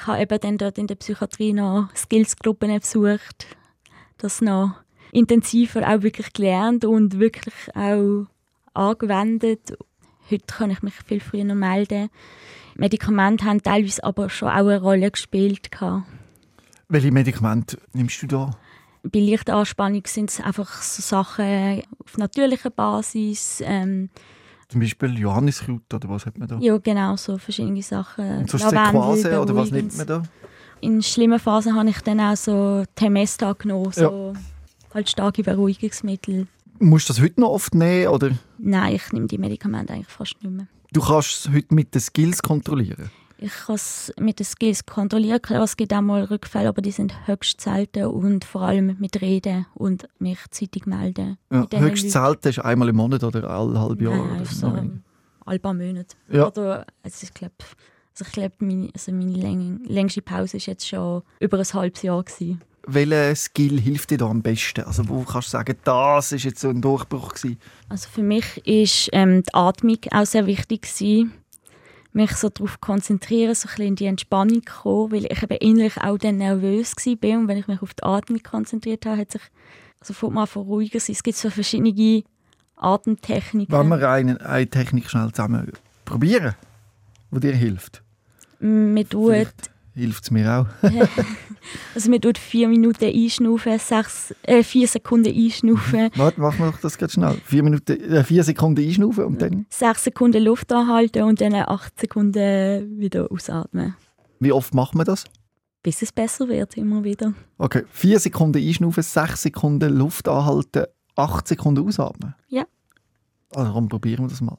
Ich habe eben dann dort in der Psychiatrie noch Skills-Gruppen besucht. Das noch intensiver auch wirklich gelernt und wirklich auch angewendet. Heute kann ich mich viel früher noch melden. Medikamente haben teilweise aber schon auch eine Rolle gespielt. Welche Medikamente nimmst du da? Bei leichter Anspannung sind es einfach so Sachen auf natürlicher Basis. Ähm, Zum Beispiel Johanniskraut oder was hat man da? ja, genau, so verschiedene Sachen. Und sonst Sequase oder was nimmt man da? in schlimmen Phasen habe ich dann auch so Temesta genommen, so halt starke Beruhigungsmittel. Musst du das heute noch oft nehmen? Oder? Nein, ich nehme die Medikamente eigentlich fast nicht mehr. Du kannst es heute mit den Skills kontrollieren? Ich kann es mit den Skills kontrollieren. Klar, es gibt auch mal Rückfälle, aber die sind höchst selten und vor allem mit Reden und mich zeitig melden. Ja, höchst Leuten. selten ist einmal im Monat oder alle halbe Jahr. Nein, oder so alle paar Monate. Ja. Oder, also ich glaube, also ich meine, also meine läng längste Pause war jetzt schon über ein halbes Jahr. Gewesen. Welcher Skill hilft dir da am besten? Also wo kannst du sagen, das ist jetzt so ein Durchbruch gewesen? Also für mich ist ähm, die Atmung auch sehr wichtig gewesen. mich so darauf konzentrieren, so ein bisschen in die Entspannung kommen, weil ich eben innerlich auch dann nervös war und wenn ich mich auf die Atmung konzentriert habe, hat sich sofort mal ruhiger sein. Es gibt so verschiedene Atemtechniken. Wollen wir eine, eine Technik schnell zusammen probieren, die dir hilft? Man tut, Vielleicht hilft es mir auch. also man tut vier Minuten einschnaufen, sechs, äh, vier Sekunden einschnaufen, Warte, machen wir doch das ganz schnell. Vier, Minuten, äh, vier Sekunden einschnaufen und dann... sechs Sekunden Luft anhalten und dann acht Sekunden wieder ausatmen. Wie oft macht man das? Bis es besser wird, immer wieder. Okay, vier Sekunden einschnaufen, sechs Sekunden Luft anhalten, acht Sekunden ausatmen? Ja. Also dann probieren wir das mal.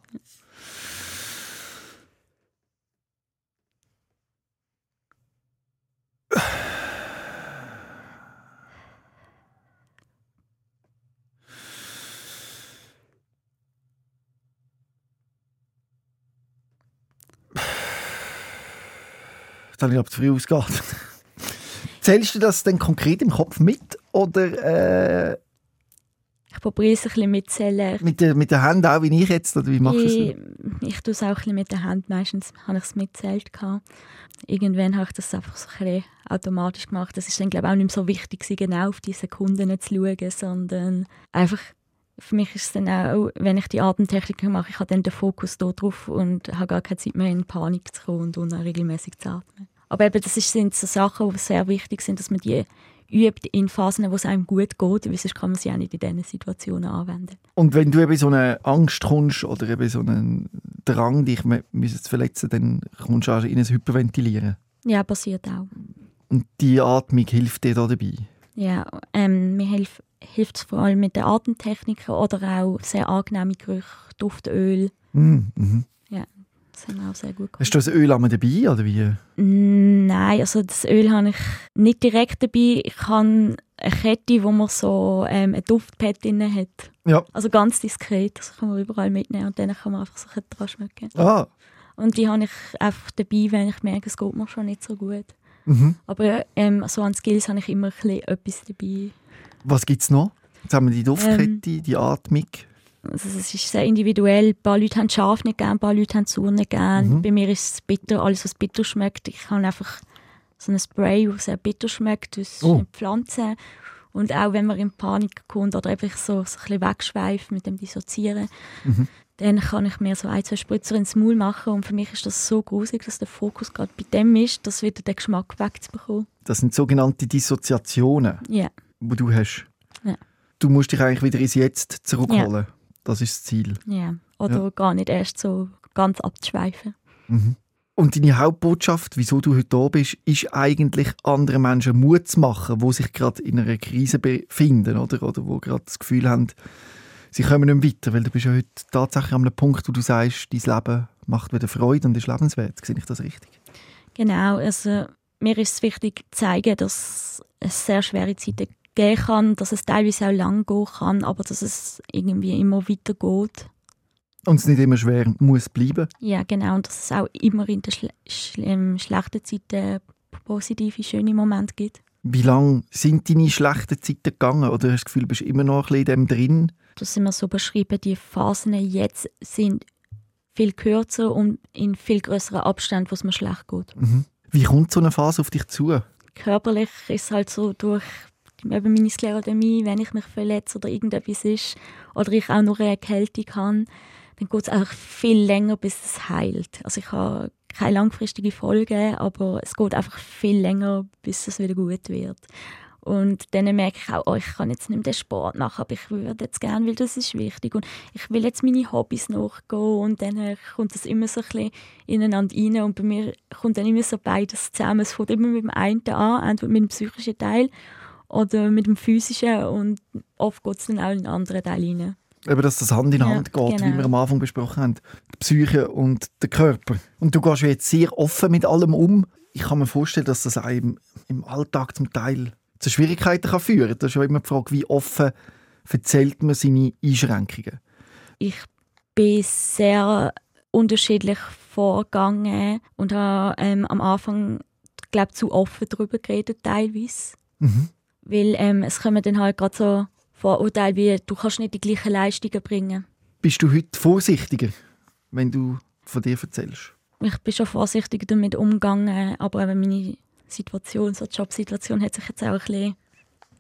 Jetzt habe ich aber zu früh ausgeatmet. Zählst du das denn konkret im Kopf mit oder äh, Ich probiere es ein bisschen mitzählen. mit, der, mit der Hand auch, wie ich jetzt? Oder wie machst du Ich, es? ich tue es auch ein bisschen mit der Hand. Meistens habe ich es mitzählt. Irgendwann habe ich das einfach so ein bisschen automatisch gemacht. Das ist dann glaube ich auch nicht mehr so wichtig, genau auf die Sekunden zu schauen, sondern einfach für mich ist es dann auch, wenn ich die Atemtechnik mache, ich habe dann den Fokus da drauf und habe gar keine Zeit mehr in Panik zu kommen und unregelmäßig zu atmen. Aber eben, das ist, sind so Sachen, die sehr wichtig sind, dass man die übt in Phasen, wo es einem gut geht, weil sonst kann man sie auch nicht in diesen Situationen anwenden. Und wenn du eben so eine Angst kommst oder eben so einen Drang, dich müssen zu verletzen, dann kommst du auch in ein Hyperventilieren. Ja, passiert auch. Und die Atmung hilft dir da dabei. Ja, ähm, mir hilft hilft es vor allem mit den Atemtechniken oder auch sehr angenehme Gerüche, Duftöl. Mhm. Mhm. Das haben wir auch sehr gut Hast du das Öl einmal dabei oder wie? Mm, Nein, also das Öl habe ich nicht direkt dabei. Ich habe eine Kette, wo man so ähm, ein Duftpad drin hat. Ja. Also ganz diskret, das kann man überall mitnehmen und dann kann man einfach so ein dran schmecken. Ah. Und die habe ich einfach dabei, wenn ich merke, es geht mir schon nicht so gut. Mhm. Aber ähm, so an Skills habe ich immer ein bisschen etwas dabei. Was gibt es noch? Jetzt haben wir die Duftkette, Ähm. die Atmung. Also es ist sehr individuell. Ein paar Leute haben scharf nicht gern, ein paar Leute haben sauer nicht gern. Mhm. Bei mir ist es bitter, alles was bitter schmeckt. Ich habe einfach so ein Spray, das sehr bitter schmeckt, das Oh. Pflanzen. Und auch wenn man in Panik kommt oder einfach so, so ein bisschen wegschweift mit dem Dissozieren, Mhm. dann kann ich mir so ein, zwei Spritzer ins Maul machen. Und für mich ist das so gruselig, dass der Fokus gerade bei dem ist, das wieder den Geschmack wegzubekommen. Das sind sogenannte Dissoziationen, Ja, die du hast. Ja. Du musst dich eigentlich wieder ins Jetzt zurückholen. Das ist das Ziel. ja. Oder gar nicht erst so ganz abzuschweifen. Mhm. Und deine Hauptbotschaft, wieso du heute da bist, ist eigentlich anderen Menschen Mut zu machen, die sich gerade in einer Krise befinden oder, oder wo gerade das Gefühl haben, sie kommen nicht mehr weiter, weil du bist ja heute tatsächlich an einem Punkt, wo du sagst, dein Leben macht wieder Freude und ist lebenswert. Sehe ich das richtig? Genau, also mir ist es wichtig zu zeigen, dass es sehr schwere Zeiten geben kann, dass es teilweise auch lang gehen kann, aber dass es irgendwie immer weiter geht. Und es nicht immer schwer muss bleiben. Ja, genau, und dass es auch immer in den schle schl ähm, schlechten Zeiten positive, schöne Momente gibt. Wie lange sind deine schlechten Zeiten gegangen? Oder hast du das Gefühl, du bist immer noch ein bisschen in dem drin? Das sind wir so beschrieben, die Phasen jetzt sind viel kürzer und in viel größeren Abständen, wo es mir schlecht geht. Mhm. Wie kommt so eine Phase auf dich zu? körperlich ist es halt so durch eben meine Sklerodermie, wenn ich mich verletze oder irgendetwas ist oder ich auch noch eine Erkältung habe, dann geht es auch viel länger, bis es heilt. Also ich habe keine langfristige Folgen, aber es geht einfach viel länger, bis es wieder gut wird. Und dann merke ich auch, oh, ich kann jetzt nicht mehr den Sport machen, aber ich würde jetzt gerne, weil das ist wichtig. Und ich will jetzt meine Hobbys nachgehen und dann kommt das immer so ein bisschen ineinander rein. Und bei mir kommt dann immer so beides zusammen. Es fängt immer mit dem einen an, entweder mit dem psychischen Teil oder mit dem physischen und oft geht es dann auch in einen anderen Teil rein. Eben, dass das Hand in Hand ja, geht, genau. wie wir am Anfang besprochen haben. Die Psyche und der Körper. Und du gehst jetzt sehr offen mit allem um. Ich kann mir vorstellen, dass das einem im Alltag zum Teil zu Schwierigkeiten kann führen kann. Das ist ja immer die Frage, wie offen erzählt man seine Einschränkungen? Ich bin sehr unterschiedlich vorgegangen und habe ähm, am Anfang glaube zu offen darüber geredet teilweise. Mhm. Weil ähm, es kommen dann halt gerade so Vorurteile wie, du kannst nicht die gleichen Leistungen bringen. Bist du heute vorsichtiger, wenn du von dir erzählst? Ich bin schon vorsichtiger damit umgegangen, aber meine Situation, so die Jobsituation hat sich jetzt auch ein bisschen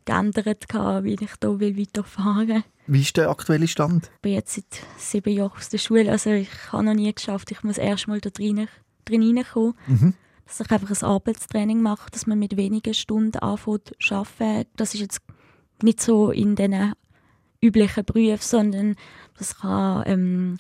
geändert, wie ich hier will weiterfahren will. Wie ist der aktuelle Stand? Ich bin jetzt seit sieben Jahren aus der Schule, also ich habe noch nie geschafft, ich muss erst mal da drin, drin reinkommen. Mhm. Dass ich einfach ein Arbeitstraining mache, dass man mit wenigen Stunden anfängt zu arbeiten. Das ist jetzt nicht so in den üblichen Berufen, sondern das kann ähm,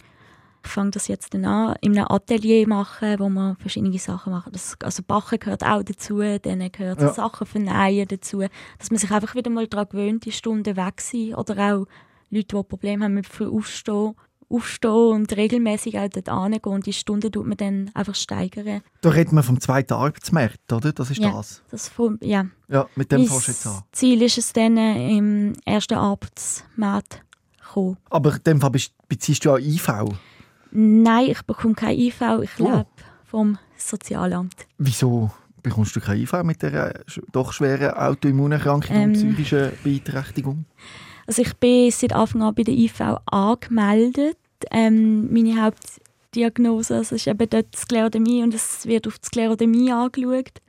ich fange das jetzt dann an, in einem Atelier machen, wo man verschiedene Sachen macht. Das, also Bachen gehört auch dazu, dann gehört ja. Sachen vernähen dazu, dass man sich einfach wieder mal daran gewöhnt, die Stunden weg sind. Oder auch Leute, die Probleme haben mit viel Aufstehen, aufstehen und regelmäßig auch dort hingehen und die Stunden tut man dann einfach steigern. Da redet man vom zweiten Arbeitsmarkt, oder? Das ist ja, das? das vom, ja. Ja, mit dem fährst jetzt an. Ziel ist es dann, im ersten Arbeitsmarkt zu kommen. Aber in dem Fall beziehst du auch IV? Nein, ich bekomme kein IV. Ich oh. lebe vom Sozialamt. Wieso bekommst du kein IV mit der doch schweren Autoimmunerkrankung ähm, und psychischen Beeinträchtigung? Also ich bin seit Anfang an bei der IV angemeldet. Ähm, meine Hauptdiagnose also ist eben dort Sklerodermie und es wird auf die Sklerodermie angeschaut.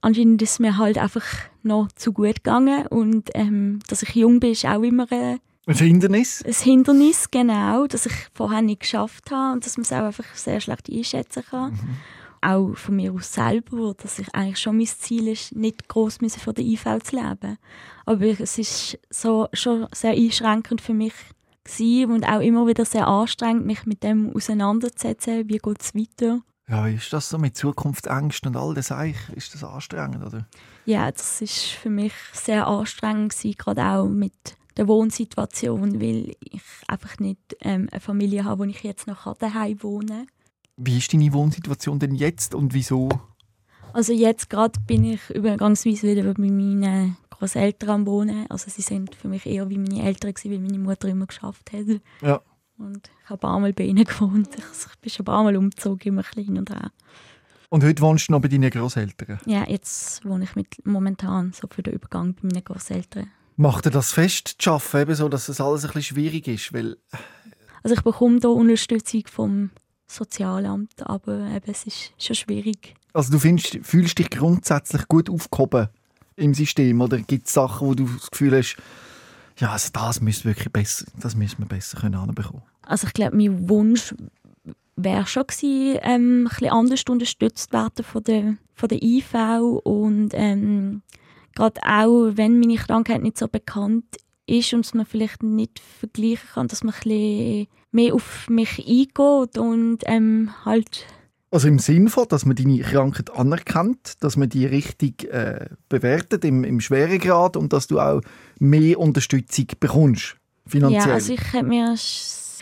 Anscheinend ist es mir halt einfach noch zu gut gegangen und ähm, dass ich jung bin, ist auch immer eine ein Hindernis? Ein Hindernis, genau, das ich vorher nicht geschafft habe und dass man es auch einfach sehr schlecht einschätzen kann. Mhm. Auch von mir aus selber, dass ich eigentlich schon mein Ziel ist, nicht gross von der IV zu leben. Aber es ist so, schon sehr einschränkend für mich und auch immer wieder sehr anstrengend, mich mit dem auseinanderzusetzen, wie geht es weiter. Ja, ist das so mit Zukunftsängsten und all das eigentlich, ist das anstrengend, oder? Ja, das ist für mich sehr anstrengend gewesen, gerade auch mit der Wohnsituation, weil ich einfach nicht ähm, eine Familie habe, wo ich jetzt noch daheim wohne. Wie ist deine Wohnsituation denn jetzt und wieso? Also jetzt gerade bin ich übergangsweise wieder bei meinen Großeltern am Wohnen. Also sie sind für mich eher wie meine Eltern gewesen, weil meine Mutter immer geschafft hat. Ja. Und ich habe ein paar Mal bei ihnen gewohnt. Also ich bin schon ein paar Mal umgezogen, immer klein und her. Und heute wohnst du noch bei deinen Großeltern? Ja, jetzt wohne ich mit, momentan so für den Übergang bei meinen Großeltern. Macht er das fest, zu arbeiten, eben so, dass das alles ein bisschen schwierig ist? Weil also ich bekomme hier Unterstützung vom Sozialamt, aber eben, es ist schon schwierig. Also du findest, fühlst dich grundsätzlich gut aufgehoben im System oder gibt es Sachen, wo du das Gefühl hast, ja, also das müssen wirklich besser, das müssen wir besser können bekommen. Also ich glaube, mein Wunsch wäre schon gewesen, ähm, ein bisschen anders unterstützt werden von der, von der IV und ähm, gerade auch, wenn meine Krankheit nicht so bekannt ist und man vielleicht nicht vergleichen kann, dass man ein bisschen mehr auf mich eingeht und ähm, halt also im Sinn von, dass man deine Krankheit anerkennt, dass man die richtig äh, bewertet im, im Schweregrad und dass du auch mehr Unterstützung bekommst, finanziell. Ja, also ich hätte mir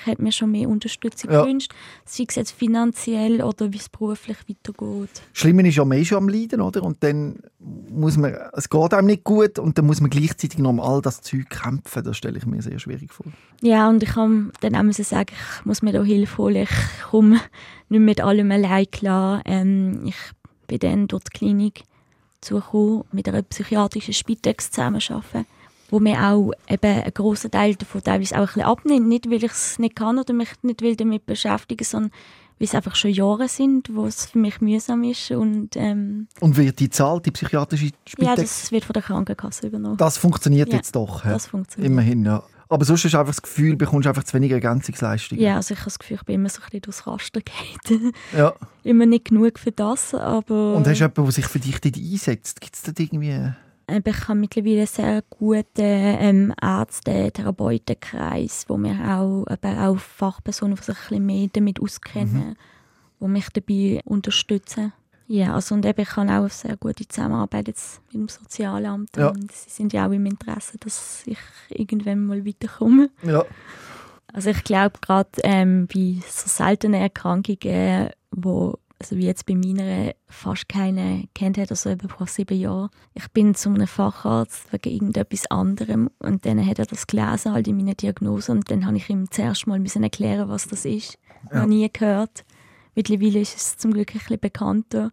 hätte mir schon mehr Unterstützung ja. gewünscht, sei es jetzt finanziell oder wie es beruflich weitergeht. Schlimmer ist ja mehr schon am Leiden, oder? Und dann muss man, es geht einem nicht gut und dann muss man gleichzeitig noch um all das Zeug kämpfen. Das stelle ich mir sehr schwierig vor. Ja, und ich kann dann auch sagen, ich muss mir da Hilfe holen. Ich komme nicht mit allem allein klar. Ähm, ich bin dann dort die Klinik zugekommen, mit einer psychiatrischen Spitex zusammenarbeiten wo mir auch eben einen grossen Teil davon teilweise auch ein bisschen abnimmt. Nicht, weil ich es nicht kann oder mich nicht will damit beschäftigen, sondern weil es einfach schon Jahre sind, wo es für mich mühsam ist. Und, ähm, und wird die Zahl, die psychiatrische Spitex? Ja, das wird von der Krankenkasse übernommen. Das funktioniert ja, jetzt doch? das funktioniert. Immerhin, ja. Aber sonst hast du einfach das Gefühl, bekommst einfach zu wenig Ergänzungsleistungen. Ja, also ich habe das Gefühl, ich bin immer so ein bisschen durchs Raster gehalten. Ja. immer nicht genug für das, aber... Und hast du jemanden, der sich für dich einsetzt? Gibt es da irgendwie... Ähm, Ich habe mittlerweile einen sehr guten ähm, Ärzte, Therapeutenkreis, wo mir auch, eben auch Fachpersonen, die sich ein bisschen mehr damit auskennen, die mich dabei unterstützen. Ja, also und eben, ich habe auch eine sehr gute Zusammenarbeit jetzt mit dem Sozialamt Ja. und sie sind ja auch im Interesse, dass ich irgendwann mal weiterkomme. Ja. Also ich glaube gerade ähm, bei so seltenen Erkrankungen, wo also wie jetzt bei meiner fast keine kennt hat, also eben vor sieben Jahren. Ich bin zu einem Facharzt wegen irgendetwas anderem und dann hat er das gelesen halt in meiner Diagnose und dann habe ich ihm zuerst mal müssen erklären, was das ist. Ja. Noch nie gehört. Mittlerweile ist es zum Glück ein bisschen bekannter.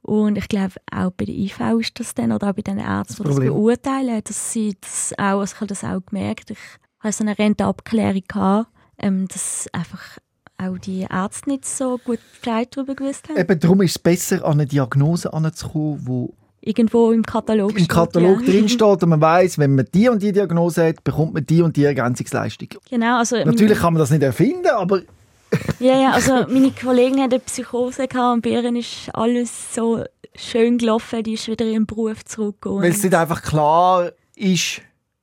Und ich glaube, auch bei der IV ist das dann, oder auch bei den Ärzten, die das beurteilen, dass sie das auch, also ich habe das auch gemerkt, ich hatte so eine Rentenabklärung, gehabt, ähm, dass einfach auch die Ärzte nicht so gut Bescheid darüber gewusst haben. Eben darum ist es besser, an eine Diagnose anzukommen, die Irgendwo im Katalog im steht, Katalog ja. drin steht und man weiß, wenn man die und die Diagnose hat, bekommt man die und die Ergänzungsleistung. Genau, also Natürlich kann man das nicht erfinden, aber Ja, ja, also meine Kollegin hat eine Psychose gehabt und bei ihr ist alles so schön gelaufen, die ist wieder in den Beruf zurückgegangen. weil es nicht einfach klar ist,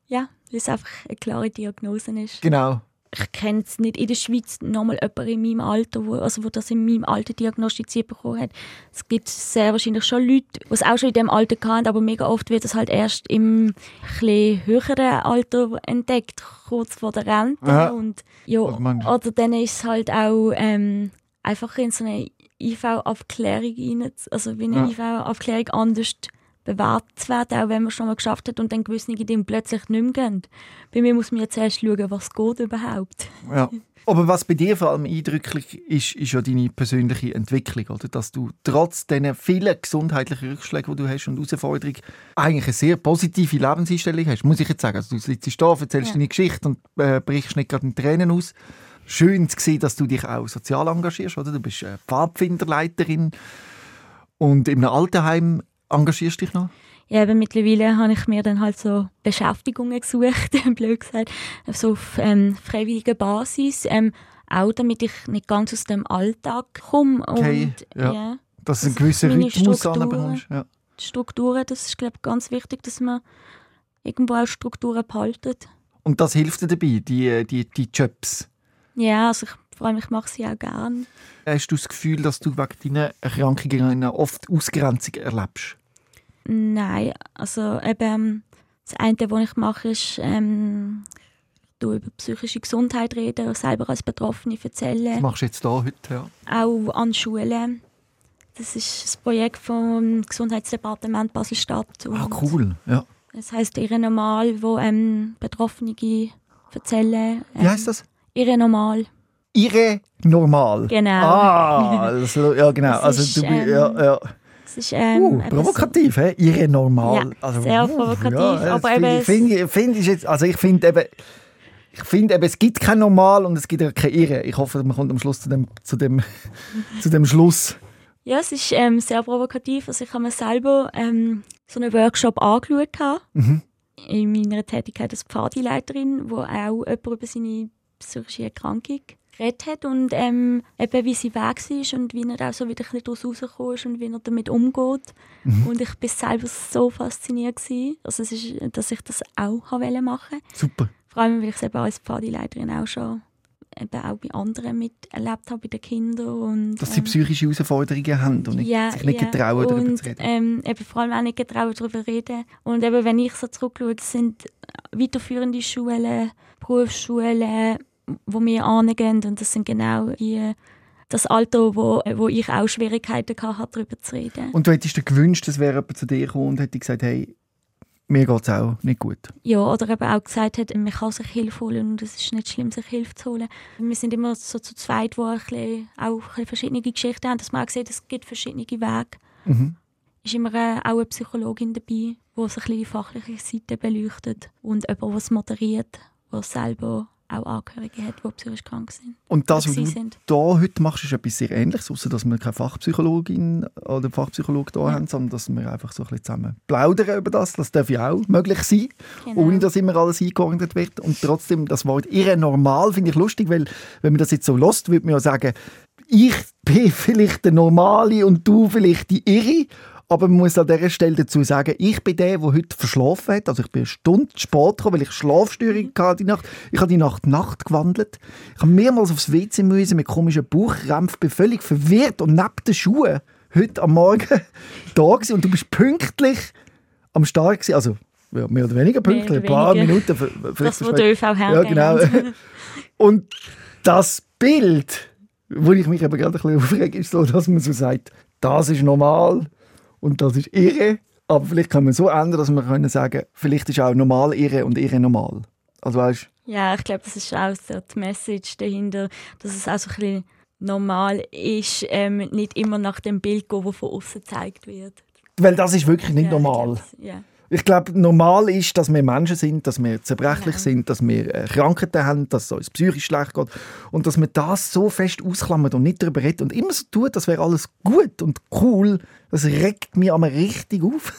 Ja, weil es einfach eine klare Diagnose ist. genau. Ich kenne es nicht in der Schweiz nochmal jemanden in meinem Alter, wo, also wo das in meinem Alter diagnostiziert bekommen hat. Es gibt sehr wahrscheinlich schon Leute, die es auch schon in diesem Alter hatten, aber mega oft wird es halt erst im ein höheren Alter entdeckt, kurz vor der Rente. Ja. Und, ja, man- oder dann ist es halt auch ähm, einfach in so eine IV-Aufklärung rein, also wie eine Ja. IV-Aufklärung anders bewertet zu werden, auch wenn man schon mal geschafft hat und dann gewisse Dinge plötzlich nicht mehr gehen. Bei mir muss man jetzt erst schauen, was geht überhaupt. Ja. Aber was bei dir vor allem eindrücklich ist, ist ja deine persönliche Entwicklung, oder? Dass du trotz diesen vielen gesundheitlichen Rückschlägen, die du hast und Herausforderungen, eigentlich eine sehr positive Lebenseinstellung hast, muss ich jetzt sagen. Also du sitzt da, erzählst Ja. deine Geschichte und äh, brichst nicht gerade in Tränen aus. Schön zu sehen, dass du dich auch sozial engagierst, oder? Du bist äh, Pfadfinderleiterin und in einem Altenheim engagierst dich noch. Ja, aber mittlerweile habe ich mir dann halt so Beschäftigungen gesucht, blöd gesagt, so auf ähm, freiwilliger Basis, ähm, auch damit ich nicht ganz aus dem Alltag komme Okay, und ja. ja, Dass du einen Das- gewissen Rhythmus anbekommst. Ja. die Strukturen, das ist glaube ich ganz wichtig, dass man irgendwo auch Strukturen behaltet. Und das hilft dir dabei, die, die, die Jobs. Ja, also ich, vor allem ich mache sie auch gern. Hast du das Gefühl, dass du wegen deinen Erkrankungen oft Ausgrenzung erlebst? Nein, also eben ähm, das eine, was ich mache, ist ähm, tue über psychische Gesundheit reden, selber als Betroffene Das erzählen. machst du jetzt da heute, ja. auch an Schulen. Das ist ein Projekt vom Gesundheitsdepartement Basel-Stadt. Ah, cool. Ja. Das heisst «Ihre Normal», wo ähm, Betroffene erzählen. Ähm, Wie heißt das? «Ihre Normal». Irre normal. Genau. Ah, das, ja genau. Das also ist, du ähm, ja, ja. Das ist ähm, Uh, provokativ, hä? Irre normal. Ja, also, sehr uh, provokativ, das aber eben ich, finde ich, finde ich jetzt, also ich finde eben, ich finde eben, es gibt kein Normal und es gibt auch kein Irre. Ich hoffe, man kommt am Schluss zu dem, zu dem, zu dem Schluss. so, ja, es ist ähm, sehr provokativ. Also ich habe mir selber ähm, so einen Workshop angeschaut. Mhm. In meiner Tätigkeit als Pfadileiterin, wo auch jemand über seine psychische Erkrankung geredet hat und ähm, eben wie sie weg war und wie er auch so wieder ein bisschen daraus rausgekommen ist und wie er damit umgeht. Mhm. Und ich bin selber so fasziniert gewesen, also es ist, dass ich das auch habe machen Super. Vor allem, weil ich es eben als Pfadileiterin auch schon eben auch bei anderen miterlebt habe, bei den Kindern. Und, Dass sie ähm, psychische Herausforderungen haben und nicht, sich nicht getrauen, darüber und, zu reden. Ähm, eben vor allem auch nicht getrauen, darüber zu reden. Und eben, wenn ich so zurückschaue, sind weiterführende Schulen, Berufsschulen, wo wir angehen und das sind genau die, das Alter, wo, wo ich auch Schwierigkeiten hatte, darüber zu reden. Und du hättest dir gewünscht, es wäre jemand zu dir gekommen und hätte gesagt, hey, mir geht es auch nicht gut. Ja, oder eben auch gesagt hat, man kann sich Hilfe holen und es ist nicht schlimm, sich Hilfe zu holen. Wir sind immer so zu zweit, ein bisschen, auch ein bisschen verschiedene Geschichten haben, dass man auch sieht, es gibt verschiedene Wege. Mhm. ist immer äh, auch eine Psychologin dabei, die so ein bisschen die fachliche Seite beleuchtet und jemand, der es moderiert, der selber auch Angehörige hat, die psychisch krank sind. Und das, was du sind. da heute machst, ist etwas sehr Ähnliches, außer dass wir keine Fachpsychologin oder Fachpsychologe da haben, sondern dass wir einfach so ein bisschen zusammen plaudern über das. Das darf ja auch möglich sein, Genau. ohne dass immer alles eingeordnet wird. Und trotzdem, das Wort «irre normal» finde ich lustig, weil wenn man das jetzt so lässt, würde man ja sagen, ich bin vielleicht der Normale und du vielleicht die Irre. Aber man muss an dieser Stelle dazu sagen, ich bin der, der heute verschlafen hat. Also ich bin eine Stunde spät gekommen, weil ich Schlafstörung hatte die Nacht. Ich habe die Nacht Nacht gewandelt. Ich habe mehrmals aufs WC müssen mit komischen Bauchkrämpfen, bin völlig verwirrt und neben den Schuhen heute am Morgen da gewesen. und du bist pünktlich am Start gewesen. Also ja, mehr oder weniger pünktlich, ein paar weniger. Minuten. Das, wo der ÖV Ja, genau. Und das Bild, wo ich mich aber gerade ein bisschen aufrege, ist so, dass man so sagt, das ist normal und das ist irre. Aber vielleicht kann man so ändern, dass wir können sagen, vielleicht ist auch normal irre und irre normal. Also weißt, Ja, ich glaube, das ist auch so die Message dahinter, dass es auch so ein bisschen normal ist, ähm, nicht immer nach dem Bild gehen, das von außen gezeigt wird. weil das ist wirklich nicht ja, normal. Ja. Ich glaube, normal ist, dass wir Menschen sind, dass wir zerbrechlich Ja. sind, dass wir äh, Krankheiten haben, dass es uns psychisch schlecht geht und dass man das so fest ausklammert und nicht darüber redet und immer so tut, das wäre alles gut und cool. Das regt mich einmal richtig auf.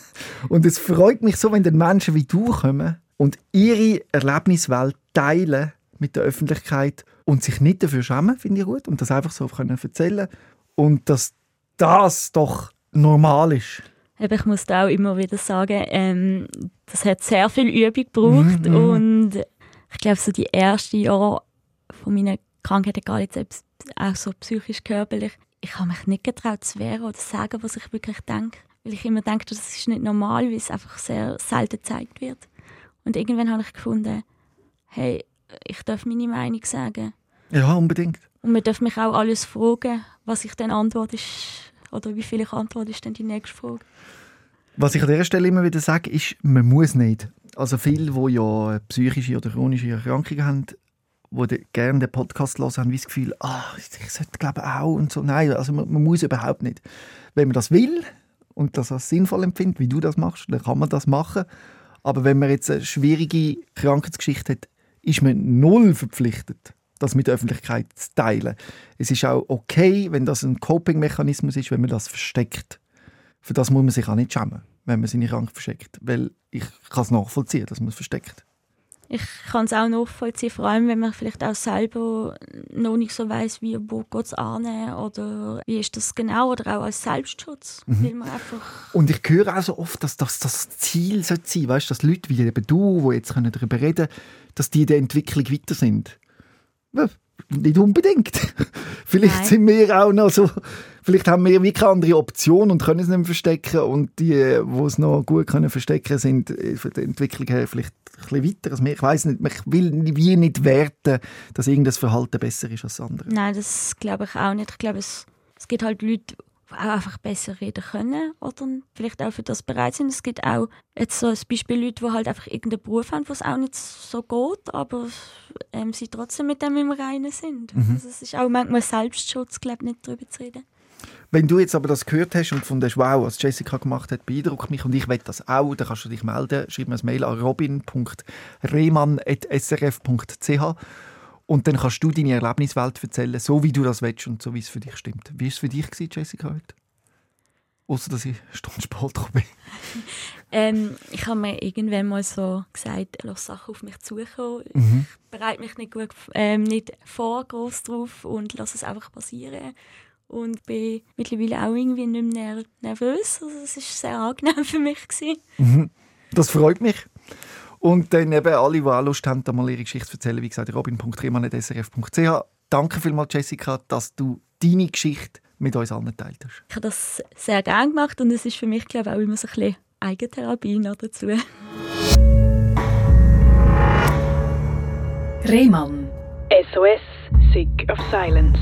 Und es freut mich so, wenn dann Menschen wie du kommen und ihre Erlebniswelt teilen mit der Öffentlichkeit und sich nicht dafür schämen, finde ich gut, und das einfach so können erzählen und dass das doch normal ist. Eben, ich muss da auch immer wieder sagen, ähm, das hat sehr viel Übung gebraucht Mhm, und ich glaube, so die ersten Jahre von meiner Krankheit, egal jetzt auch so psychisch, körperlich, ich habe mich nicht getraut zu wehren oder zu sagen, was ich wirklich denke. Weil ich immer denke, das ist nicht normal, weil es einfach sehr selten gezeigt wird. Und irgendwann habe ich gefunden, hey, ich darf meine Meinung sagen. Ja, unbedingt. Und man darf mich auch alles fragen, was ich dann antworte, ist, oder wie viel ich antworte, ist dann die nächste Frage. Was ich an dieser Stelle immer wieder sage, ist, man muss nicht. Also viele, die ja psychische oder chronische Erkrankungen haben, die gerne den Podcast hören, haben wie das Gefühl, ah, ich sollte glaube auch und so. Nein, also man, man muss überhaupt nicht. Wenn man das will und das als sinnvoll empfindet, wie du das machst, dann kann man das machen. Aber wenn man jetzt eine schwierige Krankheitsgeschichte hat, ist man null verpflichtet, das mit der Öffentlichkeit zu teilen. Es ist auch okay, wenn das ein Coping-Mechanismus ist, wenn man das versteckt. Für das muss man sich auch nicht schämen, wenn man seine Krankheit versteckt. Weil ich kann es nachvollziehen, dass man es versteckt. Ich kann es auch nachvollziehen, vor allem wenn man vielleicht auch selber noch nicht so weiß, wie wo geht es an oder wie ist das genau oder auch als Selbstschutz, man einfach Und ich höre auch so oft, dass das das Ziel sein sollte, weißt, dass Leute wie eben du, die jetzt können darüber reden können, dass die in der Entwicklung weiter sind. Nicht unbedingt. vielleicht Nein. sind wir auch noch so, vielleicht haben wir wie keine andere Option und können es nicht mehr verstecken und die, die es noch gut können verstecken, sind äh, von der Entwicklung her vielleicht ein bisschen weiter als. Ich weiß nicht, ich will wie nicht werten, dass irgendein Verhalten besser ist als das andere. Nein, das glaube ich auch nicht. Ich glaube, es, es gibt halt Leute, einfach besser reden können oder vielleicht auch für das bereit sind. Es gibt auch jetzt so als Beispiel Leute, die halt einfach irgendeinen Beruf haben, wo es auch nicht so geht, aber ähm, sie trotzdem mit dem im Reinen sind. Also es ist auch manchmal Selbstschutz, glaube ich, nicht darüber zu reden. Wenn du jetzt aber das gehört hast und gefunden hast, wow, was Jessica gemacht hat, beeindruckt mich und ich will das auch, dann kannst du dich melden. Schreib mir ein Mail an robin.rehmann.srf.ch und dann kannst du deine Erlebniswelt erzählen, so wie du das willst und so wie es für dich stimmt. Wie war es für dich, gewesen, Jessica, heute? Außer dass ich eine Stunde spät bin. Ähm, ich habe mir irgendwann mal so gesagt, lass Sachen auf mich zukommen. Mhm. Ich bereite mich nicht gut ähm, nicht vor groß drauf und lasse es einfach passieren. Und bin mittlerweile auch irgendwie nicht mehr ner- nervös. Also es war sehr angenehm für mich. Gewesen. Das freut mich. Und dann eben alle, die auch Lust haben, da mal ihre Geschichte zu erzählen, wie gesagt, robin.rehmann.srf.ch. Danke vielmals, Jessica, dass du deine Geschichte mit uns allen geteilt hast. Ich habe das sehr gerne gemacht und es ist für mich glaube ich, auch immer so ein bisschen Eigentherapie noch dazu. Rehmann. SOS, Sick of Silence.